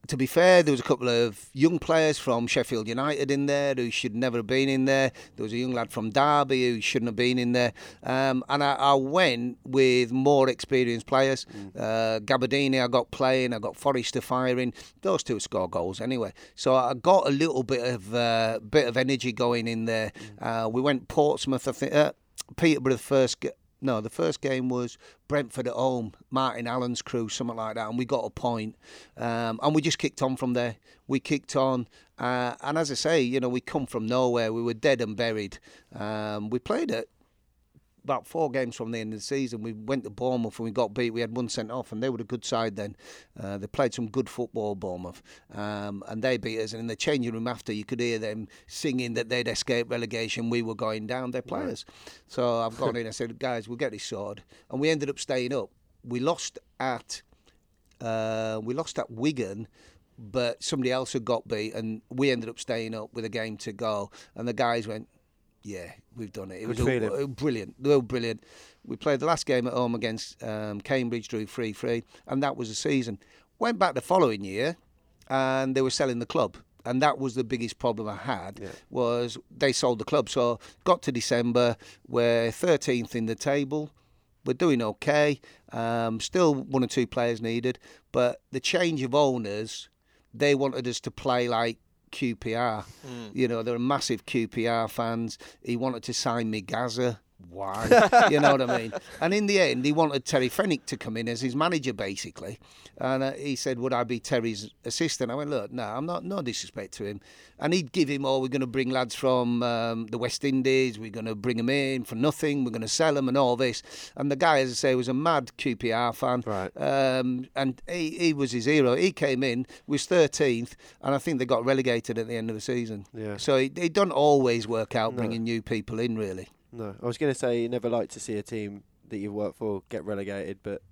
to be fair, there was a couple of young players from Sheffield United in there who should never have been in there. There was a young lad from Derby who shouldn't have been in there. Um, and I, I went with more experienced players. Uh, Gabbiadini, I got playing. I got Forrester firing. Those two score goals anyway. So I got a little bit of uh, bit of energy going in there. Uh, we went Portsmouth, I think. Uh, Peterborough first. No, the first game was Brentford at home, Martin Allen's crew, something like that, and we got a point. Um, and we just kicked on from there. We kicked on, uh, and as I say, you know, we come from nowhere. We were dead and buried. Um, we played it about four games from the end of the season. We went to Bournemouth and we got beat. We had one sent off, and they were a good side then. Uh, they played some good football, Bournemouth, um, and they beat us. And in the changing room after, you could hear them singing that they'd escaped relegation. We were going down. They're players. So I've gone in. I said, guys, we'll get this sorted, and we ended up staying up. We lost at uh, we lost at Wigan. But somebody else had got beat, and we ended up staying up with a game to go. And the guys went, yeah, we've done it. It Good was feeling. all, brilliant. Brilliant. We played the last game at home against um, Cambridge, drew 3 3, and that was the season. Went back the following year, and they were selling the club. And that was the biggest problem I had was they sold the club. So got to December, we're 13th in the table. We're doing okay. Um, still one or two players needed, but the change of owners, they wanted us to play like QPR. Hmm. You know, they're massive QPR fans. He wanted to sign me Gaza. Why? you know what I mean? And in the end, he wanted Terry Fenwick to come in as his manager, basically. And uh, he said, "Would I be Terry's assistant?" I went, "Look, no, I'm not. No disrespect to him." And he'd give him, "Oh, we're going to bring lads from um, the West Indies. We're going to bring them in for nothing. We're going to sell them and all this." And the guy, as I say, was a mad QPR fan. Right. Um, and he, he was his hero. He came in, was 13th, and I think they got relegated at the end of the season. Yeah. So it, it doesn't always work out bringing new people in, really. No, I was going to say you never like to see a team that you work for get relegated, but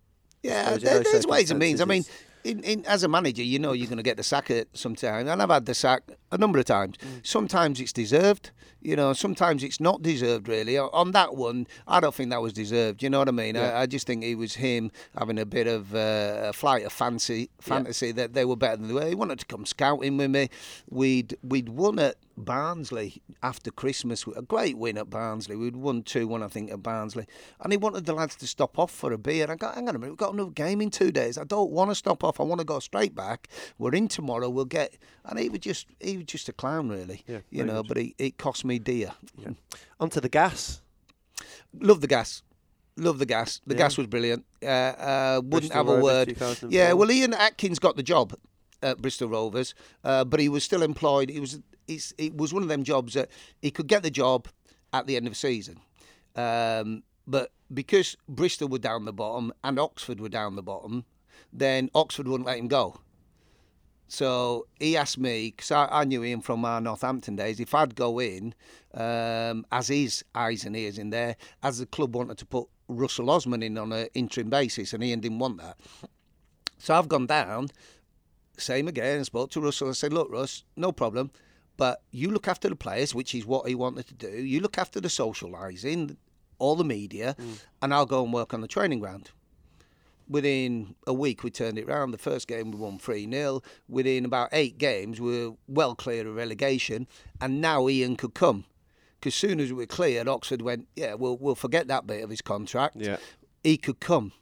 Yeah, there, there's ways and means. I mean, in, in, as a manager, you know you're going to get the sack at some time, and I've had the sack a number of times. Mm. Sometimes it's deserved, you know. Sometimes it's not deserved, really. On that one, I don't think that was deserved. You know what I mean? Yeah. I, I just think it was him having a bit of uh, a flight of fancy, fantasy that they were better than they were. He wanted to come scouting with me. We'd we'd won at Barnsley after Christmas, a great win at Barnsley. We'd won two one, I think, at Barnsley, and he wanted the lads to stop off for a beer. I got, hang on a minute, we've got another game in two days. I don't want to stop off. I want to go straight back. We're in tomorrow. We'll get. And he was just he was just a clown, really. Yeah, you know. good. But he, it cost me dear. onto the gas. Love the gas. Love the gas. The Yeah. gas was brilliant. Uh, uh, wouldn't Bristol have a Rovers word. Yeah, well, Ian Atkins got the job at Bristol Rovers, uh, but he was still employed. It was it's, it was one of them jobs that he could get the job at the end of the season, um, but because Bristol were down the bottom and Oxford were down the bottom, then Oxford wouldn't let him go. So he asked me because I, I knew him from our Northampton days. If I'd go in um, as his eyes and ears in there, as the club wanted to put Russell Osman in on an interim basis, and Ian didn't want that. So I've gone down, same again, spoke to Russell. I said, Look, Russ, no problem, but you look after the players, which is what he wanted to do. You look after the socialising, all the media, and I'll go and work on the training ground. Within a week, we turned it round. The first game, we won 3 0. Within about eight games, we were well clear of relegation, and now Ian could come. Because soon as we were cleared, Oxford went, Yeah, we'll, we'll forget that bit of his contract Yeah. he could come.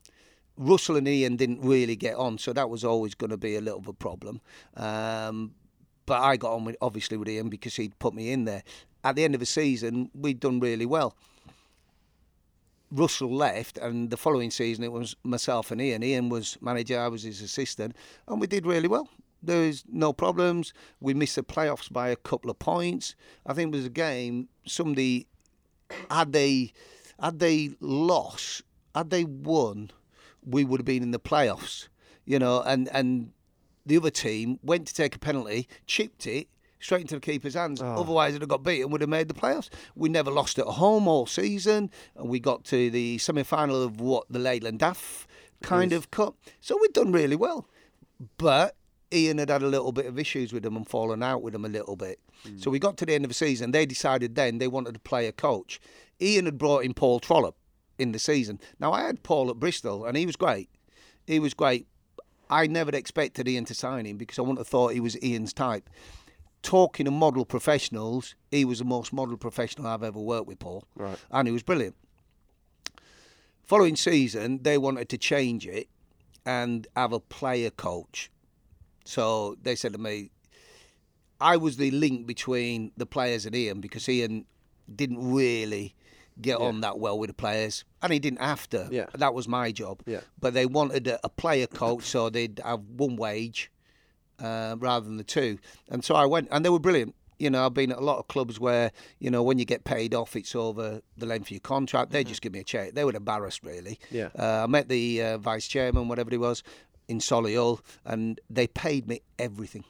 Russell and Ian didn't really get on, so that was always going to be a little of a problem. Um, but I got on with obviously with Ian because he'd put me in there. At the end of the season, we'd done really well. Russell left, and the following season it was myself and Ian. Ian was manager, I was his assistant, and we did really well. There was no problems. We missed the playoffs by a couple of points. I think it was a game. Somebody had they had they lost, had they won, we would have been in the playoffs. You know, and and the other team went to take a penalty, chipped it straight into the keeper's hands. Oh. Otherwise, it'd have got beaten, and would have made the playoffs. We never lost at home all season, and we got to the semi-final of what the Leyland DAF kind of cup. So we'd done really well, but. Ian had had a little bit of issues with them and fallen out with them a little bit. Hmm. So we got to the end of the season. They decided then they wanted to play a coach. Ian had brought in Paul Trollope in the season. Now I had Paul at Bristol and he was great. He was great. I never expected Ian to sign him because I wouldn't have thought he was Ian's type. Talking of model professionals, he was the most model professional I've ever worked with, Paul. Right. And he was brilliant. Following season, they wanted to change it and have a player coach. So they said to me, I was the link between the players and Ian because Ian didn't really get on that well with the players, and he didn't have to. Yeah. That was my job. Yeah. But they wanted a, a player coach, so they'd have one wage uh, rather than the two. And so I went, and they were brilliant. You know, I've been at a lot of clubs where, you know, when you get paid off, it's over the length of your contract. They just give me a check. They were embarrassed, really. Yeah. Uh, I met the uh, vice chairman, whatever he was, in Solihull, and they paid me everything,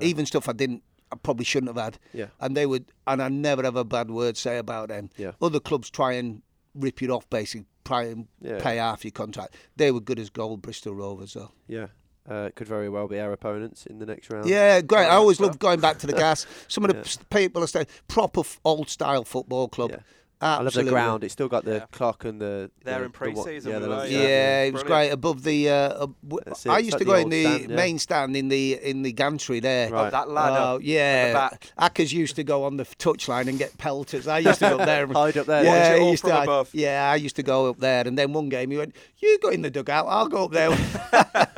even stuff I didn't, I probably shouldn't have had. Yeah. And they would, and I never have a bad word say about them. Yeah. Other clubs try and rip you off, basically, try and Yeah. pay half your contract. They were good as gold, Bristol Rovers, though. Yeah. Uh, could very well be our opponents in the next round. Yeah, great. I always love going back to the gas. Some of the p- people are saying proper old style football club. Yeah. I love the ground. It's still got the Yeah. clock and the. There the- in the pre-season Yeah, we the were, lights, Yeah, it was Brilliant. great above the. Uh, w- That's it, I used to go in the stand, yeah. main stand in the in the gantry there. Right. Oh, that ladder. Oh, yeah. the back. Ackers used to go on the touchline and get pelters. I used to go up there. And, Hide up there. Yeah, Watch it I all used from to, above. yeah, I used to go up there. And then one game he went, "You go in the dugout. I'll go up there."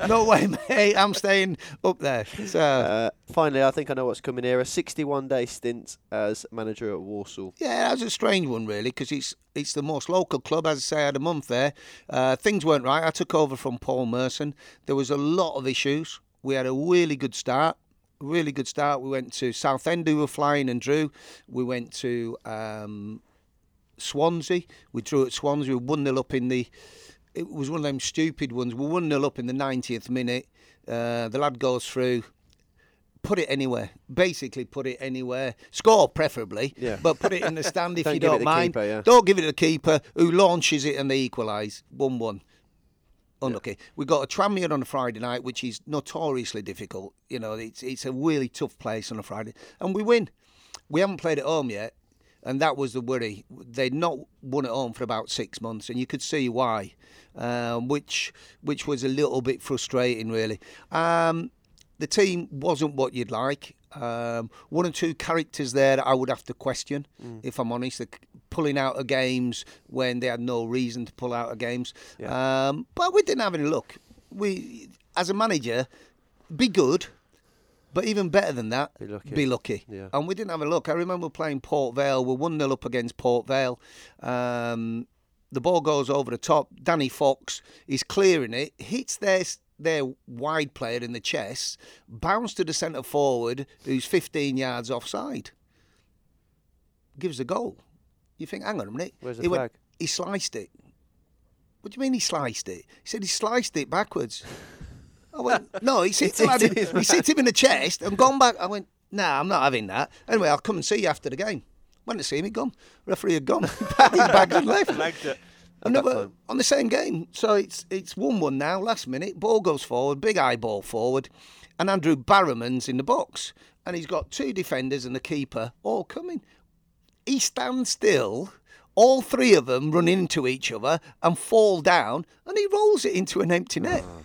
no way, mate. I'm staying up there. So Uh, finally, I think I know what's coming here. A 61-day stint as manager at Walsall. Yeah, that was a strange one, really, because it's it's the most local club. As I say, I had a month there. Uh, things weren't right. I took over from Paul Merson. There was a lot of issues. We had a really good start. Really good start. We went to Southend, who were flying and drew. We went to um, Swansea. We drew at Swansea. We were 1 0 up in the. It was one of them stupid ones. We were 1 0 up in the 90th minute. Uh, the lad goes through put it anywhere. Basically, put it anywhere. Score preferably, Yeah. but put it in the stand if Don't you don't mind. keeper, yeah. Don't give it to the keeper who launches it and they equalise. 1 1. Unlucky. We got a Tranmere on a Friday night, which is notoriously difficult. You know, it's it's a really tough place on a Friday, and we win. We haven't played at home yet, and that was the worry. They'd not won at home for about six months, and you could see why, um, which which was a little bit frustrating, really. Um, the team wasn't what you'd like. Um, one or two characters there that I would have to question, if I'm honest. They're pulling out of games when they had no reason to pull out of games. Um, but we didn't have any luck. We, as a manager, be good, but even better than that, Be lucky. Be lucky. Yeah. And we didn't have a look. I remember playing Port Vale. We're 1 0 up against Port Vale. Um, the ball goes over the top. Danny Fox is clearing it, hits their their wide player in the chest, bounce to the centre forward who's 15 yards offside. Gives a goal. You think, hang on a minute. Where's the he flag? he sliced it. What do you mean he sliced it? He said he sliced it backwards. I went, no, he hit, him, he hit him in the chest and gone back. I went, nah, I'm not having that. Anyway, I'll come and see you after the game. Went to see him, he'd gone. Referee had gone. Packed his bags and left. It. Another time. on the same game. So it's it's one one now. Last minute, ball goes forward, big eye ball forward, and Andrew Barrowman's in the box, and he's got two defenders and the keeper all coming. He stands still. All three of them run into each other and fall down, and he rolls it into an empty net. Ah.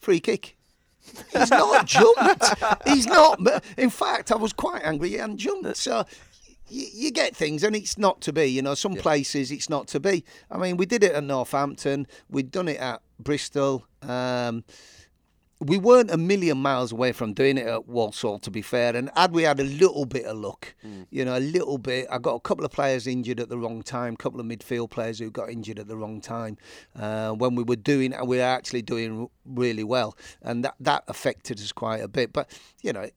Free kick. He's not jumped. He's not. In fact, I was quite angry he hadn't jumped. So you, you get things, and it's not to be. You know, some places it's not to be. I mean, we did it at Northampton. We'd done it at Bristol. Um, we weren't a million miles away from doing it at Walsall, to be fair. And had we had a little bit of luck, you know, a little bit. I got a couple of players injured at the wrong time, a couple of midfield players who got injured at the wrong time. Uh, when we were doing, we were actually doing really well, and that that affected us quite a bit. But you know,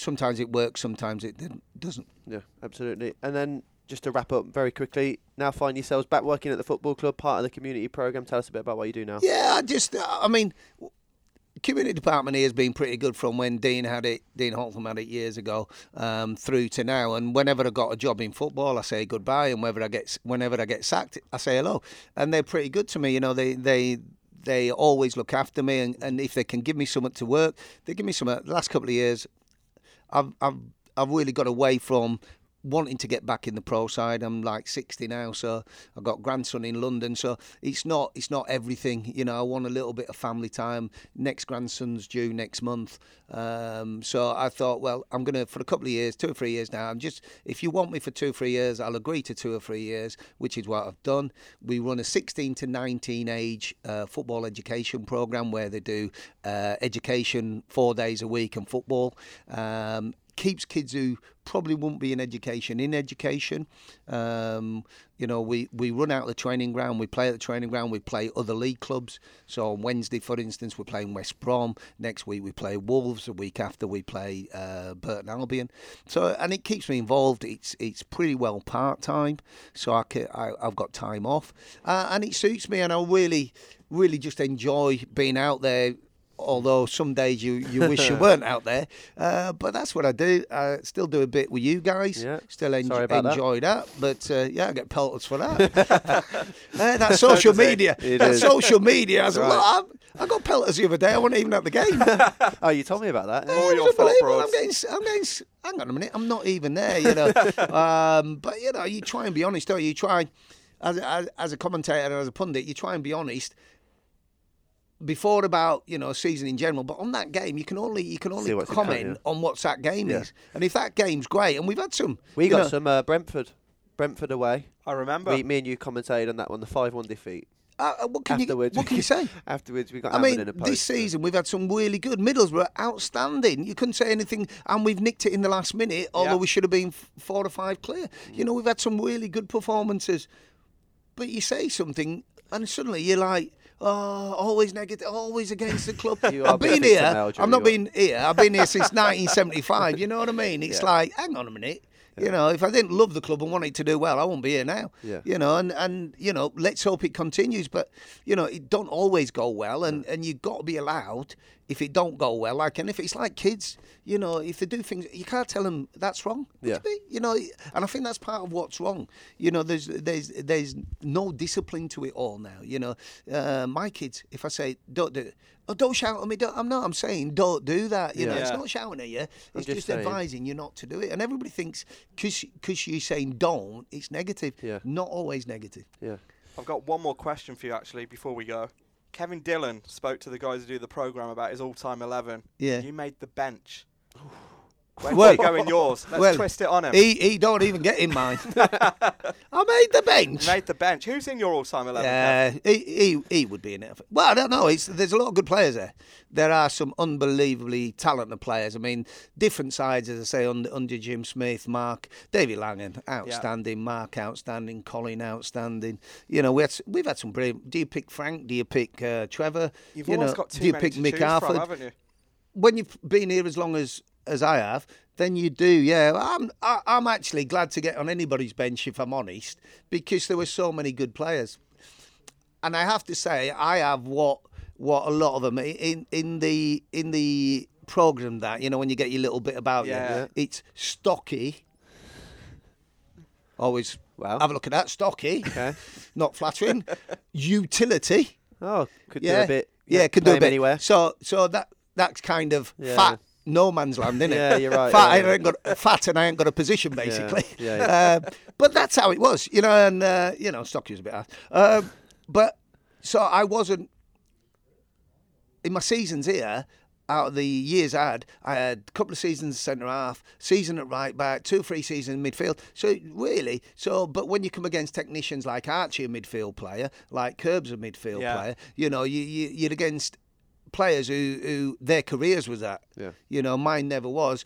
sometimes it works, sometimes it doesn't. Yeah, absolutely. And then just to wrap up very quickly, now find yourselves back working at the football club, part of the community program. Tell us a bit about what you do now. Yeah, I just, I mean, community department here has been pretty good from when Dean had it, Dean Holtham had it years ago, um, through to now. And whenever I got a job in football, I say goodbye, and whenever I get, whenever I get sacked, I say hello. And they're pretty good to me. You know, they they. They always look after me, and, and if they can give me something to work, they give me something. The last couple of years, I've I've I've really got away from wanting to get back in the pro side. I'm like 60 now, so I've got grandson in London. So it's not it's not everything. You know, I want a little bit of family time. Next grandson's due next month, um, so I thought, well, I'm gonna for a couple of years, two or three years now. I'm just if you want me for two or three years, I'll agree to two or three years, which is what I've done. We run a 16 to 19 age uh, football education program where they do uh, education four days a week and football. Um, keeps kids who probably wouldn't be in education in education. Um, you know, we, we run out of the training ground, we play at the training ground, we play other league clubs. So on Wednesday, for instance, we're playing West Brom. Next week, we play Wolves. The week after, we play uh, Burton Albion. So, and it keeps me involved. It's it's pretty well part time, so I, can, I I've got time off, uh, and it suits me, and I really really just enjoy being out there although some days you, you wish you weren't out there. Uh, but that's what I do. I still do a bit with you guys. Yeah. Still en- about that. enjoy that. But uh, yeah, I get pelters for that. uh, that social media. That social media has a lot. I got pelters the other day. I wasn't even at the game. Oh, you told me about that. It your fault. I'm getting, I'm getting. Hang on a minute. I'm not even there. You know. um, but you know, you try and be honest, don't you? You try, as a, as, as a commentator and as a pundit, you try and be honest. Before about you know season in general, but on that game you can only you can only what's in comment on what that game Yeah. is, and if that game's great, and we've had some, We got know- some uh, Brentford, Brentford away. I remember. We, me and you commentated on that one, the five-one defeat. Uh, uh, what can Afterwards, you what can you say? Afterwards, we got I hammered mean, in a post. this season we've had some really good. Middlesbrough outstanding. You couldn't say anything, and we've nicked it in the last minute. Although Yeah. we should have been four or five clear. Mm. You know, we've had some really good performances. But you say something, and suddenly you're like, oh, always negative, always against the club. You I've been here. I've not been here. I've been here since 1975. You know what I mean? It's Yeah. like, hang on a minute. You know, if I didn't love the club and want it to do well, I wouldn't be here now. Yeah. You know, and, and you know, let's hope it continues. But you know, it don't always go well, and and you've got to be allowed if it don't go well. Like, and if it's like kids, you know, if they do things, you can't tell them that's wrong. Yeah. you be? You know, and I think that's part of what's wrong. You know, there's there's there's no discipline to it all now. You know, uh, my kids, if I say don't do, it, oh, don't shout at me. Don't, I'm not. I'm saying don't do that. You know, it's not shouting at you. It's just just, advising you not to do it. And everybody thinks because you're saying don't, it's negative. Yeah. Not always negative. yeah. I've got one more question for you actually before we go. Kevin Dillon spoke to the guys who do the program about his all-time eleven. Yeah. You made the bench. Where Well- go in yours? Let's well, twist it on him. He he don't even get in mine. I made the bench. You made the bench. Who's in your all-time eleven? Yeah, he, he he would be in it. Well, I don't know. It's, there's a lot of good players there. There are some unbelievably talented players. I mean, different sides, as I say, under, under Jim Smith, Mark, David Langan, outstanding. Mark, outstanding. Colin, outstanding. You know, we had, we've had some brilliant. Do you pick Frank? Do you pick uh, Trevor? You've you always know, got too do you many pick to Mick from, haven't you? when you've been here as long as as I have, then you do. Yeah, I'm I, I'm actually glad to get on anybody's bench if I'm honest, because there were so many good players, and I have to say I have what what a lot of them in in the in the program that you know when you get your little bit about Yeah. you, it's stocky. Always Wow. have a look at that stocky, Okay. not flattering. Utility. Oh, could Yeah, do a bit. Yeah, could do a bit. anywhere. So, so that that's kind of Yeah. fat no man's land, isn't it? Yeah, you're right, Fat, yeah, I ain't got fat, and I ain't got a position basically. yeah, Uh, but that's how it was, you know. And uh, you know, Stocky was a bit hard. Um, but so I wasn't in my seasons here. Out of the years I had, I had a couple of seasons centre half, season at right back, two, three seasons in midfield. So really, so but when you come against technicians like Archie, a midfield player, like Curbs, a midfield Yeah. player, you know, you, you you're against players who, who their careers was that. Yeah. You know, mine never was.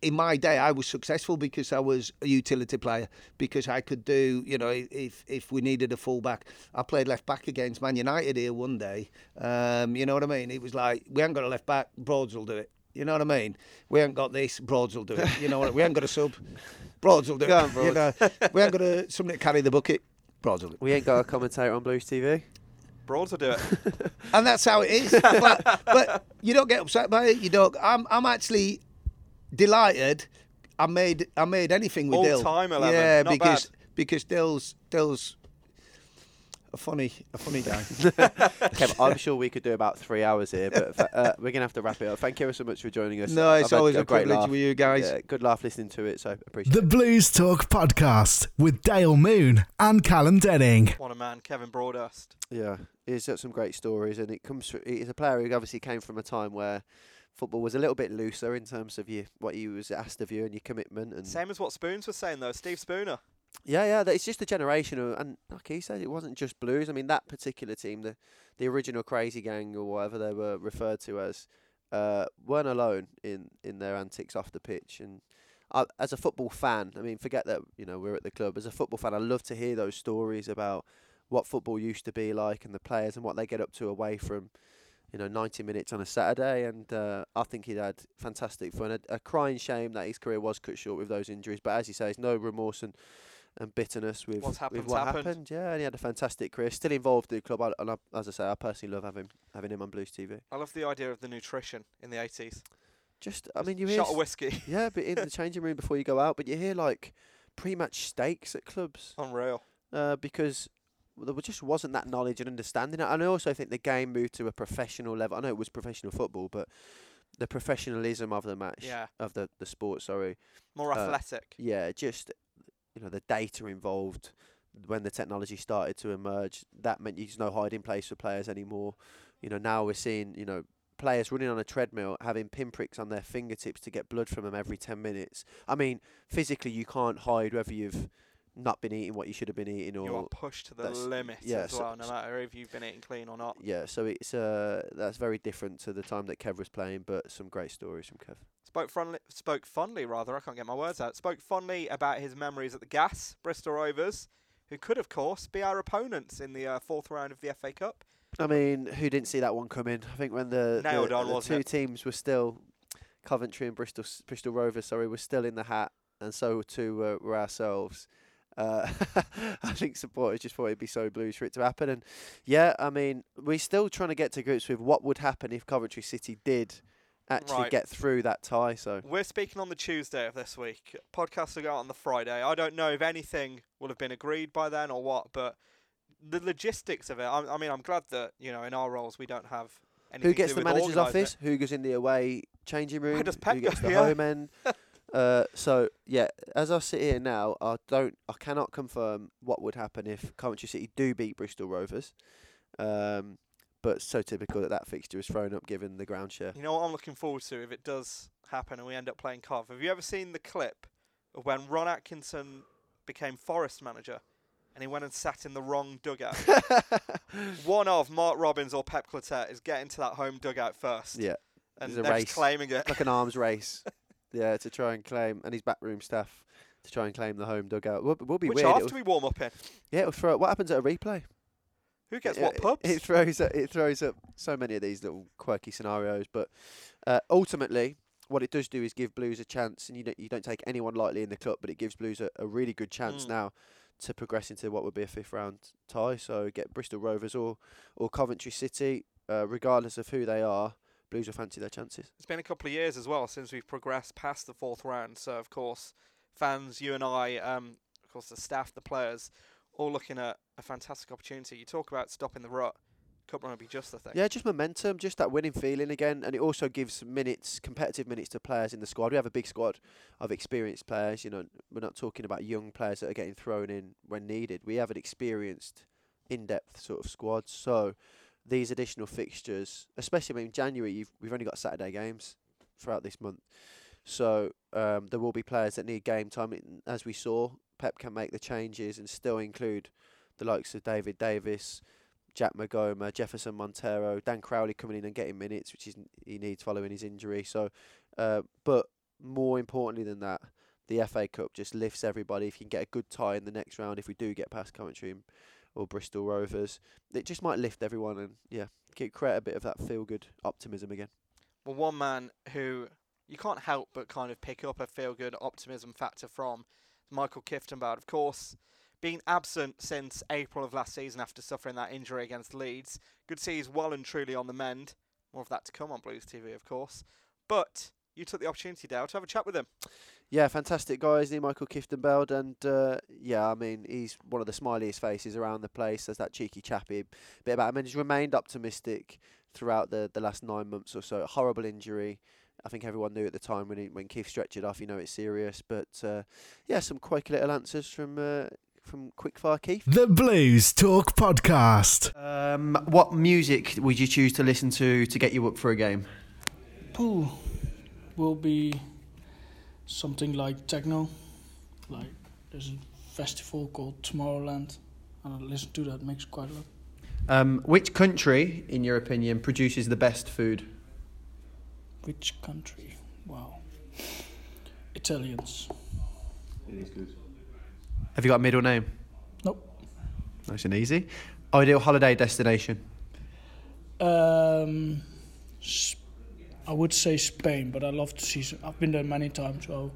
In my day, I was successful because I was a utility player. Because I could do, you know, if if we needed a fullback, I played left back against Man United here one day. Um, you know what I mean? It was like we haven't got a left back, Broads will do it. You know what I mean? We haven't got this, Broads will do it. You know what? We haven't got a sub, Broads will do it. on, You know, we haven't got a somebody to carry the bucket, Broads will do it. We ain't got a commentator on Blues TV. Broads will do it. and that's how it is. but, but you don't get upset by it. You don't. I'm I'm actually delighted. I made I made anything with All Dill. time 11, Yeah, not because bad. because Dill's Dill's a funny a funny guy. Kev, I'm sure we could do about three hours here, but uh, we're gonna have to wrap it up. Thank you ever so much for joining us. No, it's I've always a great privilege laugh. with you guys. Yeah, good laugh listening to it, so appreciate The it. Blues Talk Podcast with Dale Moon and Callum Denning. what a man, Kevin Broadhurst. Yeah, he's got some great stories, and it comes. Through, he's a player who obviously came from a time where football was a little bit looser in terms of you what you was asked of you and your commitment. And Same as what Spoons was saying though. Steve Spooner. Yeah, yeah, it's just a generation of, and like he said, it wasn't just Blues. I mean, that particular team, the the original Crazy Gang or whatever they were referred to as, uh, weren't alone in in their antics off the pitch. And as a football fan, I mean, forget that you know we're at the club. As a football fan, I love to hear those stories about what football used to be like and the players and what they get up to away from. You know, 90 minutes on a Saturday, and uh, I think he'd had fantastic fun. A, a crying shame that his career was cut short with those injuries, but as you say, it's no remorse and and bitterness with, What's happened, with what happened. happened. Yeah, and he had a fantastic career. Still involved in the club, I, and I, as I say, I personally love having having him on Blues TV. I love the idea of the nutrition in the 80s. Just, I mean, you hear Shot of whiskey. yeah, but in the changing room before you go out, but you hear like pre-match steaks at clubs Unreal. uh, because there just wasn't that knowledge and understanding. And I also think the game moved to a professional level. I know it was professional football, but the professionalism of the match, Yeah. of the the sport, sorry, More Uh, athletic. yeah, just you know the data involved when the technology started to emerge. That meant there's no hiding place for players anymore. You know now we're seeing you know players running on a treadmill having pinpricks on their fingertips to get blood from them every ten minutes. I mean physically you can't hide whether you've not been eating what you should have been eating, or You are pushed to the limit yeah, as so- well, no matter if you've been eating clean or not. yeah. So it's uh that's very different to the time that Kev was playing, but some great stories from Kev. Spoke fondly, spoke fondly rather. I can't get my words out. Spoke fondly about his memories at the Gas, Bristol Rovers, who could, of course, be our opponents in the uh, fourth round of the FA Cup. I mean, who didn't see that one coming? I think when the, the, on, the two it? teams were still Coventry and Bristol Bristol Rovers, sorry, were still in the hat, and so too uh, were ourselves. Uh, I think supporters just thought it'd be so blues for it to happen, and yeah, I mean, we're still trying to get to grips with what would happen if Coventry City did actually Right. get through that tie. So We're speaking on the Tuesday of this week. Podcasts will go out on the Friday. I don't know if anything will have been agreed by then or what, but the logistics of it. I, I mean, I'm glad that you know in our roles we don't have anything who gets the manager's organising it. office? Who goes in the away changing room? who gets the Yeah. home end? uh, so yeah, as I sit here now, I don't, I cannot confirm what would happen if Coventry City do beat Bristol Rovers. Um, but so typical that that fixture is thrown up given the ground share. You know what I'm looking forward to if it does happen and we end up playing Cov. Have you ever seen the clip of when Ron Atkinson became Forest manager and he went and sat in the wrong dugout? One of Mark Robins or Pep Clotet is getting to that home dugout first. Yeah, and they're race. claiming it. like an arms race. Yeah, to try and claim, and his backroom staff to try and claim the home dugout. Will, will be Which weird. half It'll- do we warm up in? yeah, it'll throw. it. What happens at a replay? Who gets it, what pubs? It throws up, it throws up so many of these little quirky scenarios, but uh, ultimately, what it does do is give Blues a chance, and you don't you don't take anyone lightly in the club, but it gives Blues a, a really good chance Mm. now to progress into what would be a fifth round tie. So get Bristol Rovers or or Coventry City, uh, regardless of who they are, Blues will fancy their chances. It's been a couple of years as well since we've progressed past the fourth round. So of course, fans, you and I, um, of course the staff, the players, all looking at a fantastic opportunity. You talk about stopping the rut. Cup run would be just the thing. Yeah, just momentum, just that winning feeling again, and it also gives minutes, competitive minutes to players in the squad. We have a big squad of experienced players. You know, we're not talking about young players that are getting thrown in when needed. We have an experienced, in-depth sort of squad. So these additional fixtures, especially I mean January, you've, we've only got Saturday games throughout this month. So um, there will be players that need game time. As we saw, Pep can make the changes and still include the likes of David Davis, Jack Maghoma, Jefferson Montero, Dan Crowley coming in and getting minutes, which is he needs following his injury. So, uh, but more importantly than that, the FA Cup just lifts everybody. If you can get a good tie in the next round, if we do get past Coventry or Bristol Rovers, it just might lift everyone and yeah, create a bit of that feel good optimism again. Well, one man who you can't help but kind of pick up a feel good optimism factor from Maikel Kieftenbeld. Of course, being absent since April of last season after suffering that injury against Leeds. Good to see he's well and truly on the mend. More of that to come on Blues TV, of course. But you took the opportunity, Dale, to have a chat with him. Yeah, fantastic guy, isn't he, Maikel Kieftenbeld? And uh, yeah, I mean, he's one of the smiliest faces around the place. There's that cheeky chappy bit about him, and he's remained optimistic throughout the, the last nine months or so. Horrible injury. I think everyone knew at the time when he, when Keith stretched it off, you know it's serious. But uh, yeah, some quirky little answers from uh, from Quickfire Keith. The Blues Talk Podcast. Um, what music would you choose to listen to to get you up for a game? Pooh will be something like techno. Like there's a festival called Tomorrowland, and I listen to that mix quite a lot. Um, which country, in your opinion, produces the best food? Which country? Wow. Italians. It is good. Have you got a middle name? Nope. Nice and easy. Ideal holiday destination? Um, S- I would say Spain, but I love to see. Some, I've been there many times, so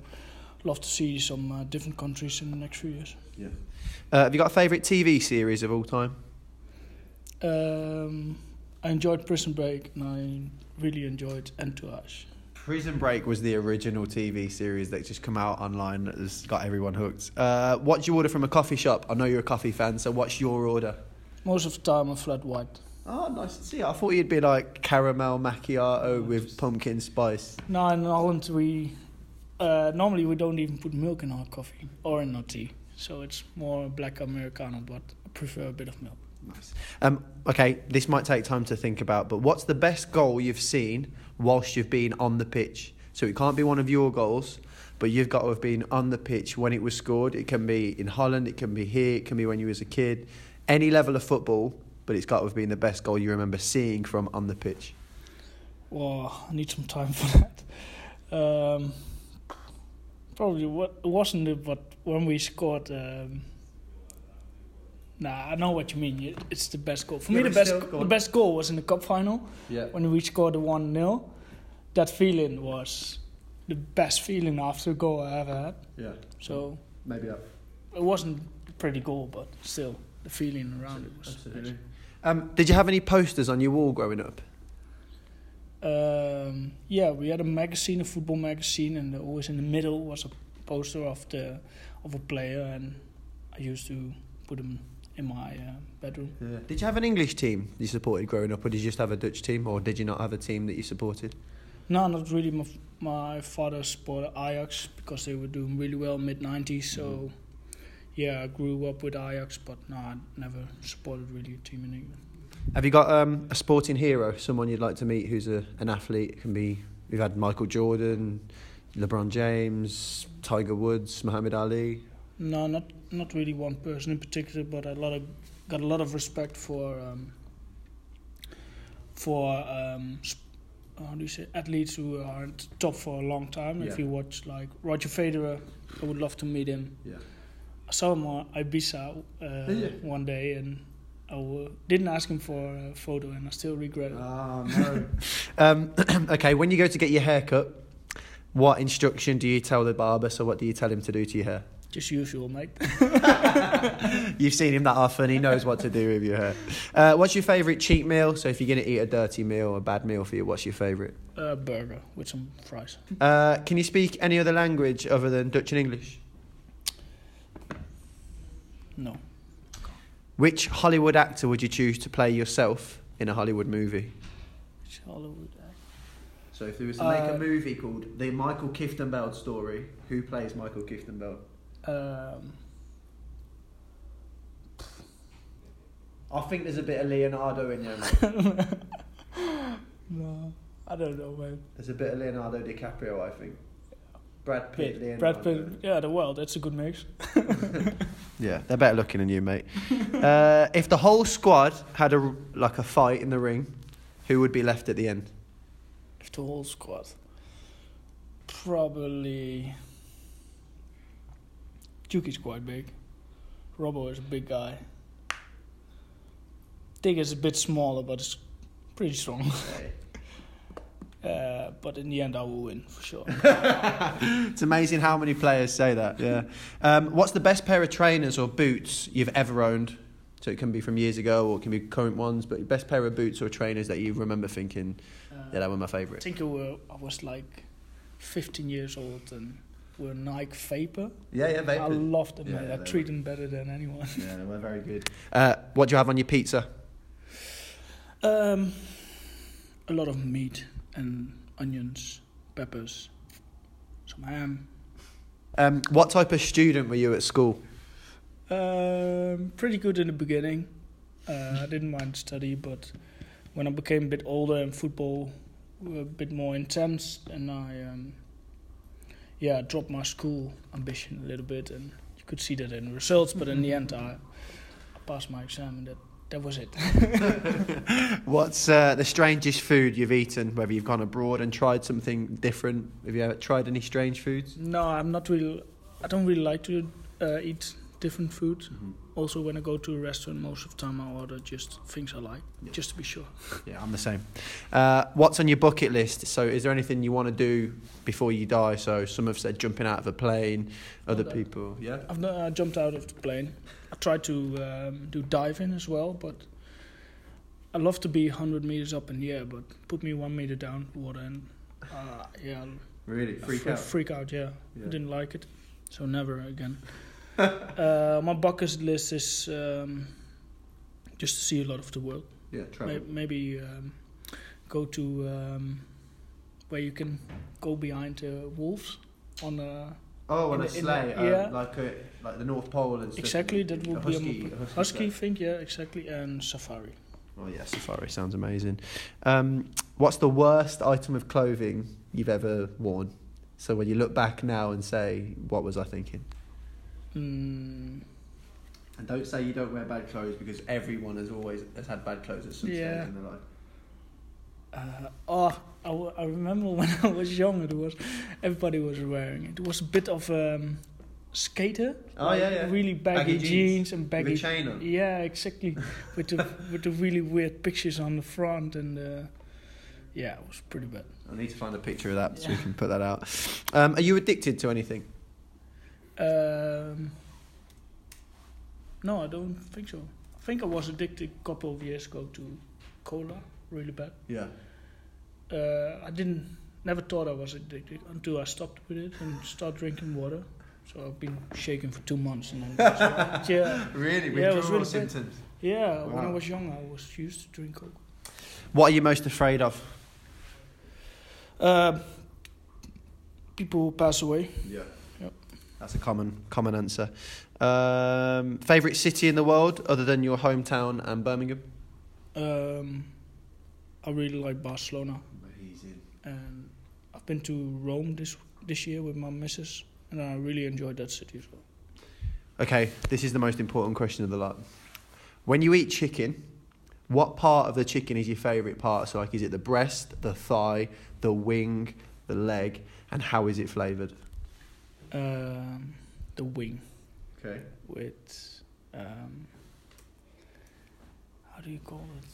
I love to see some uh, different countries in the next few years. Yeah. Uh, have you got a favourite TV series of all time? Um, I enjoyed Prison Break, and I really enjoyed Entourage. Prison Break was the original TV series that just come out online that has got everyone hooked. Uh, what do you order from a coffee shop? I know you're a coffee fan, so what's your order? Most of the time, a flat white. Oh, nice to see. I thought you'd be like caramel macchiato with pumpkin spice. No, in Holland we uh, normally we don't even put milk in our coffee or in our tea, so it's more black americano. But I prefer a bit of milk. Nice. Um, okay, this might take time to think about, but what's the best goal you've seen whilst you've been on the pitch? So it can't be one of your goals, but you've got to have been on the pitch when it was scored. It can be in Holland, it can be here, it can be when you was a kid. Any level of football, but it's got to have been the best goal you remember seeing from on the pitch. Well, I need some time for that. Um, probably what wasn't it, but when we scored. Um, nah, I know what you mean. It's the best goal for Yeah, me. The best, go the best goal was in the cup final Yeah. when we scored the one 0 That feeling was the best feeling after a goal I ever had. Yeah. So Maybe that. it wasn't a pretty goal, but still the feeling around it was. Absolutely. Um, did you have any posters on your wall growing up? Um, yeah, we had a magazine, a football magazine, and always in the middle was a poster of the of a player, and I used to put them in my uh, bedroom. Yeah. Did you have an English team you supported growing up, or did you just have a Dutch team, or did you not have a team that you supported? No, not really. My, my father supported Ajax because they were doing really well mid '90s. So, yeah, I grew up with Ajax, but no, I never supported really a team in England. Have you got um, a sporting hero, someone you'd like to meet who's a, an athlete? It can be we've had Michael Jordan, LeBron James, Tiger Woods, Muhammad Ali. No, not not really one person in particular, but a lot of got a lot of respect for um, for um, sp- how do you say athletes who are at top for a long time. If you watch like Roger Federer, I would love to meet him. Yeah. I saw him on Ibiza uh, Did you? one day, and I w- didn't ask him for a photo, and I still regret it. Oh no. um, okay, when you go to get your hair cut, what instruction do you tell the barber? So what do you tell him to do to your hair? Just usual, mate. You've seen him that often; he knows what to do with your hair. Uh, what's your favourite cheat meal? So if you're going to eat a dirty meal, or a bad meal for you, what's your favourite? uh, burger with some fries. Uh, can you speak any other language other than Dutch and English? No. Which Hollywood actor would you choose to play yourself in a Hollywood movie? It's Hollywood. So if there was to make a Uh, movie called The Maikel Kieftenbeld Story, who plays Maikel Kieftenbeld? Um, I think there's a bit of Leonardo in there. Mate. no, I don't know, man. there's a bit of Leonardo DiCaprio, I think. Brad Pitt, Leonardo. Brad Pitt. Yeah, the well, that's a good mix. Yeah, they're better looking than you, mate. uh, if the whole squad had a like a fight in the ring, who would be left at the end? If the whole squad, probably. Juki's quite big. Robbo is a big guy. Dig is a bit smaller, but it's pretty strong. uh, but in the end, I will win for sure. It's amazing how many players say that. Yeah. Um, what's the best pair of trainers or boots you've ever owned? So it can be from years ago or it can be current ones, but best pair of boots or trainers that you remember thinking, yeah, that were my favourite. I think it were, I was like 15 years old and were Nike Vapor. Yeah, yeah, I Vapor. loved them, Yeah, mate. yeah, I they treat them better than anyone. Yeah, they were very good. Uh, what do you have on your pizza? Um, a lot of meat and onions, peppers, some ham. Um, what type of student were you at school? Um, pretty good in the beginning. Uh, I didn't mind study, but when I became a bit older and football were a bit more intense, and I, um, yeah, I dropped my school ambition a little bit, and you could see that in the results. But in the end, I, I passed my exam, and that that was it. What's uh, the strangest food you've eaten? Whether you've gone abroad and tried something different? Have you ever tried any strange foods? No, I'm not really. I don't really like to uh, eat different food. Also, when I go to a restaurant, most of the time I order just things I like, just to be sure. Yeah, I'm the same. Uh, what's on your bucket list? So, is there anything you want to do before you die? So, some have said jumping out of a plane. Other people, yeah. I've not, uh, jumped out of the plane. I tried to um, do diving as well, but I love to be 100 meters up in the air, but put me one meter down water and uh, yeah, Really, I freak fre- out. Freak out, yeah. Yeah. I didn't like it, so never again. uh, my bucket list is um, just to see a lot of the world. Yeah, May- Maybe um, go to um, where you can go behind uh, wolves on a Oh, on in a sleigh, the- uh, yeah. like a, like the North Pole and stuff. exactly that would be husky, a, a husky husky thing, yeah, exactly, and safari. Oh yeah, safari sounds amazing. Um, what's the worst item of clothing you've ever worn. So when you look back now and say, "What was I thinking?" Mm, And don't say you don't wear bad clothes because everyone has always has had bad clothes at some Yeah. stage in their life. uh, oh, I, w- I remember when I was young, it was everybody was wearing it. It was a bit of um, skater. Oh, like yeah, yeah. Really baggy, Baggy jeans. jeans and With baggy. a chain on. Yeah, exactly. with the with the really weird pictures on the front and uh, yeah, it was pretty bad. I need to find a picture of that so we can put that out. Um, are you addicted to anything? Um, no, I don't think so. I think I was addicted a couple of years ago to cola, really bad. Yeah. Uh, I didn't, never thought I was addicted until I stopped with it and started drinking water. So I've been shaking for two months and then it like- yeah, Really? Yeah, it was Withdrawal really bad. symptoms. yeah. When I was young, I was used to drink coke. What are you most afraid of? Uh, people who pass away. Yeah. That's a common common answer. Um, favorite city in the world other than your hometown and Birmingham? Um, I really like Barcelona. Amazing. and I've been to Rome this this year with my missus, and I really enjoyed that city as well. Okay, this is the most important question of the lot. When you eat chicken, what part of the chicken is your favourite part? So, like, is it the breast, the thigh, the wing, the leg, and how is it flavoured? Um, the wing Okay. with um, how do you call it?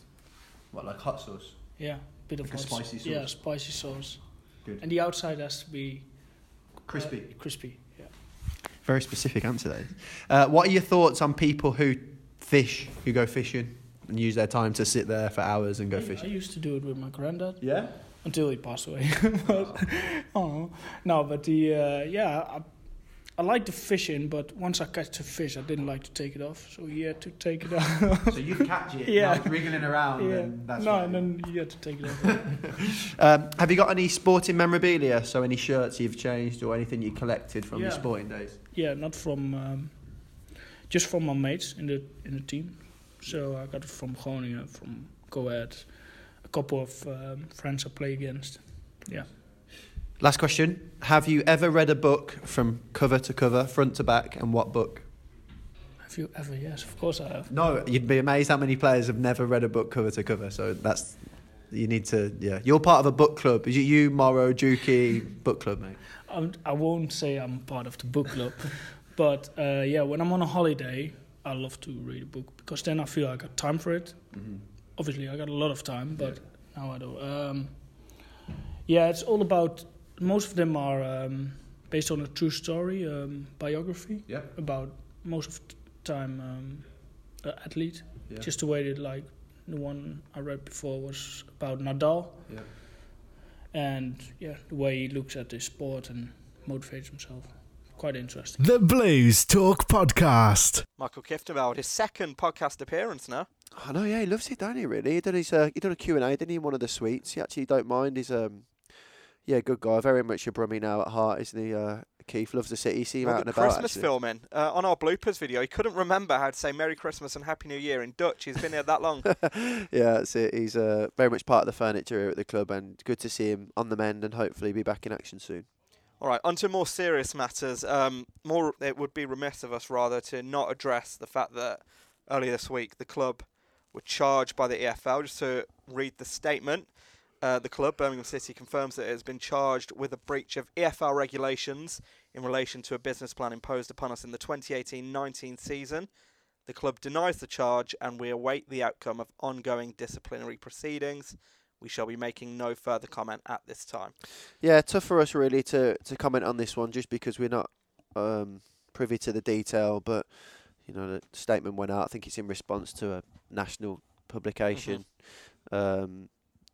What, like hot sauce? Yeah, bit of Like a hot spicy s- Yeah, sauce? spicy sauce. Good. And the outside has to be Crispy. uh, crispy. Yeah. Very specific answer there. Uh, what are your thoughts on people who fish, who go fishing and use their time to sit there for hours and go I, I used to do it with my granddad Yeah. Until he passed away. but, oh no, but the uh, yeah, I, I like the fishing, but once I catch the fish, I didn't like to take it off, so he had to take it off. So you catch it, Yeah. now it's wriggling around, yeah. and that's no, and then you had to take it off. Um, have you got any sporting memorabilia? So any shirts you've changed or anything you collected from your sporting days? yeah, not from um, just from my mates in the in the team. So I got it from Groningen, from Coed, a couple of um, friends I play against. Yeah. Last question: Have you ever read a book from cover to cover, front to back, and what book? Have you ever? Yes, of course I have. No, you'd be amazed how many players have never read a book cover to cover. So that's you need to. Yeah, you're part of a book club. Is it you, Morrow, Juki, book club, mate? I'm, I won't say I'm part of the book club, but uh, yeah, when I'm on a holiday, I love to read a book because then I feel I got time for it. Obviously, I got a lot of time, but now I don't. Um, yeah, it's all about. Most of them are um, based on a true story, um, biography Yeah. about most of the time um, an athlete. Yeah. Just the way that like the one I read before was about Nadal. Yeah. And yeah, the way he looks at the sport and motivates himself. Quite interesting. The Blues Talk Podcast. Maikel Kieftenbeld, his second podcast appearance now. I know, yeah, he loves it, don't he? Really, he done his uh, he done a Q and A, didn't he? in One of the suites. He actually don't mind. He's um, yeah, good guy. Very much a Brummie now at heart, isn't he? Uh, Keith loves the city. See him Well, out the and about. Christmas actually. filming uh, on our bloopers video. He couldn't remember how to say Merry Christmas and Happy New Year in Dutch. He's been here that long. yeah, that's it. He's uh, very much part of the furniture here at the club, and good to see him on the mend and hopefully be back in action soon. All right, on to more serious matters. Um, more, it would be remiss of us rather to not address the fact that earlier this week the club were charged by the EFL. Just to read the statement, uh, the club Birmingham City confirms that it has been charged with a breach of EFL regulations in relation to a business plan imposed upon us in the 2018-19 season. The club denies the charge, and we await the outcome of ongoing disciplinary proceedings. We shall be making no further comment at this time. Yeah, tough for us really to, to comment on this one just because we're not um, privy to the detail. But you know, the statement went out. I think it's in response to a national publication um,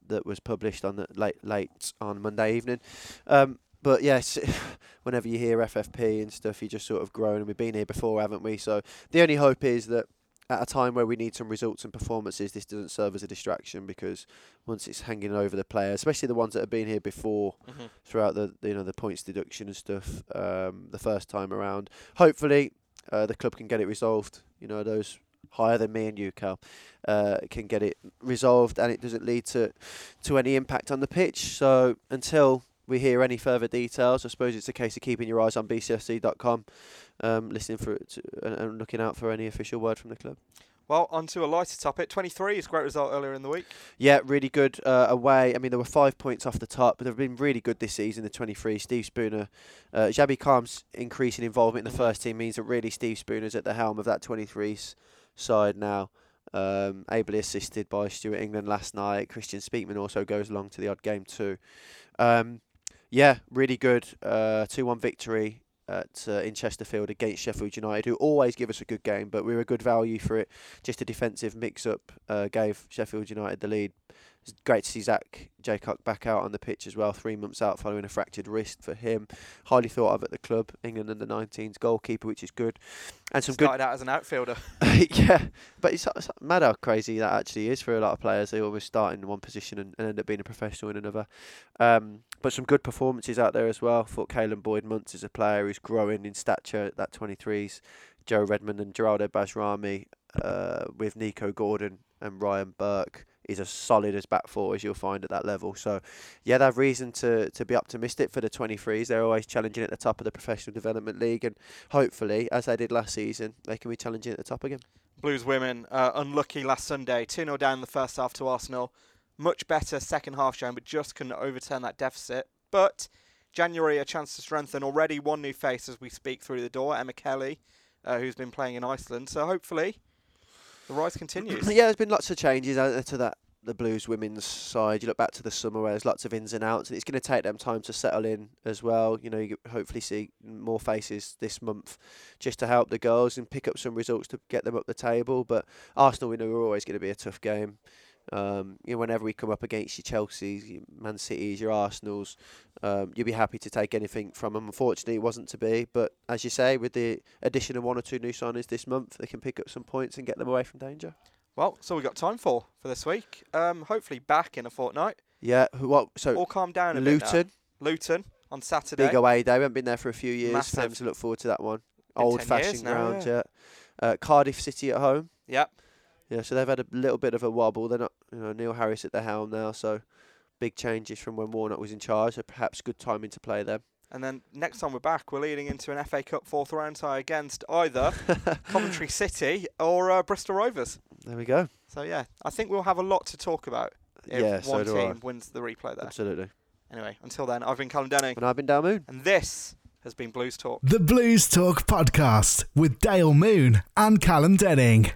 that was published on the late late on Monday evening. Um, but yes, whenever you hear FFP and stuff, you just sort of groan. And we've been here before, haven't we? So the only hope is that at a time where we need some results and performances, this doesn't serve as a distraction because once it's hanging over the players, especially the ones that have been here before Mhm. throughout the you know the points deduction and stuff um, the first time around. Hopefully, uh, the club can get it resolved. You know those higher than me and you, Cal, uh, can get it resolved and it doesn't lead to to any impact on the pitch. So until we hear any further details, I suppose it's a case of keeping your eyes on bcfc.com, um, listening for to, and looking out for any official word from the club. Well, on to a lighter topic. 23 is a great result earlier in the week. Yeah, really good uh, away. I mean, there were five points off the top, but they've been really good this season, the 23. Steve Spooner, uh, Kham's increasing involvement in the first team means that really Steve Spooner's at the helm of that 23's side now. Um, ably assisted by Stuart England last night. Christian Speakman also goes along to the odd game too. Um, yeah, really good. Uh, 2 1 victory at uh, in Chesterfield against Sheffield United, who always give us a good game, but we were a good value for it. Just a defensive mix-up uh, gave Sheffield United the lead. It's great to see Zach Jeacock back out on the pitch as well, three months out following a fractured wrist for him. Highly thought of at the club, England under 19s goalkeeper, which is good. And some Started good. out as an outfielder. yeah, but it's, it's mad how crazy that actually is for a lot of players. They always start in one position and, and end up being a professional in another. Um, but some good performances out there as well. I thought Caolan Boyd-Munce is a player who's growing in stature at that 23s. Joe Redmond and Geraldo Bajrami uh, with Nico Gordon and Ryan Burke is as solid as back four as you'll find at that level. So, yeah, they have reason to, to be optimistic for the 23s. They're always challenging at the top of the Professional Development League, and hopefully, as they did last season, they can be challenging at the top again. Blues women uh, unlucky last Sunday, 2 0 down in the first half to Arsenal. Much better second half shown, but just couldn't overturn that deficit. But January, a chance to strengthen. Already one new face as we speak through the door, Emma Kelly, uh, who's been playing in Iceland. So hopefully the rise continues. yeah, there's been lots of changes uh, to that the Blues women's side. You look back to the summer where there's lots of ins and outs, and it's going to take them time to settle in as well. You know, you hopefully see more faces this month just to help the girls and pick up some results to get them up the table. But Arsenal, we know, are always going to be a tough game. Um, you know, whenever we come up against your Chelsea's, your Man City's, your Arsenal's, um, you'll be happy to take anything from them. Unfortunately, it wasn't to be. But as you say, with the addition of one or two new signings this month, they can pick up some points and get them away from danger. Well, so we've got time for for this week. Um, hopefully back in a fortnight. Yeah. What? So All calm down a bit now. Luton, Luton on Saturday. big away day. We haven't been there for a few years. Massive. to look forward to that one. Been Old fashioned ground, yeah. yeah. Uh, Cardiff City at home. Yep. Yeah, so they've had a little bit of a wobble. They're not, you know, Neil Harris at the helm now, so big changes from when Warnock was in charge. So perhaps good timing to play them. And then next time we're back, we're leading into an FA Cup fourth round tie against either Coventry City or uh, Bristol Rovers. There we go. So yeah, I think we'll have a lot to talk about if Yeah, so one I. team wins the replay there. Absolutely. Anyway, until then, I've been Callum Denning, And I've been Dale Moon. and this has been Blues Talk. The Blues Talk podcast with Dale Moon and Callum Denning.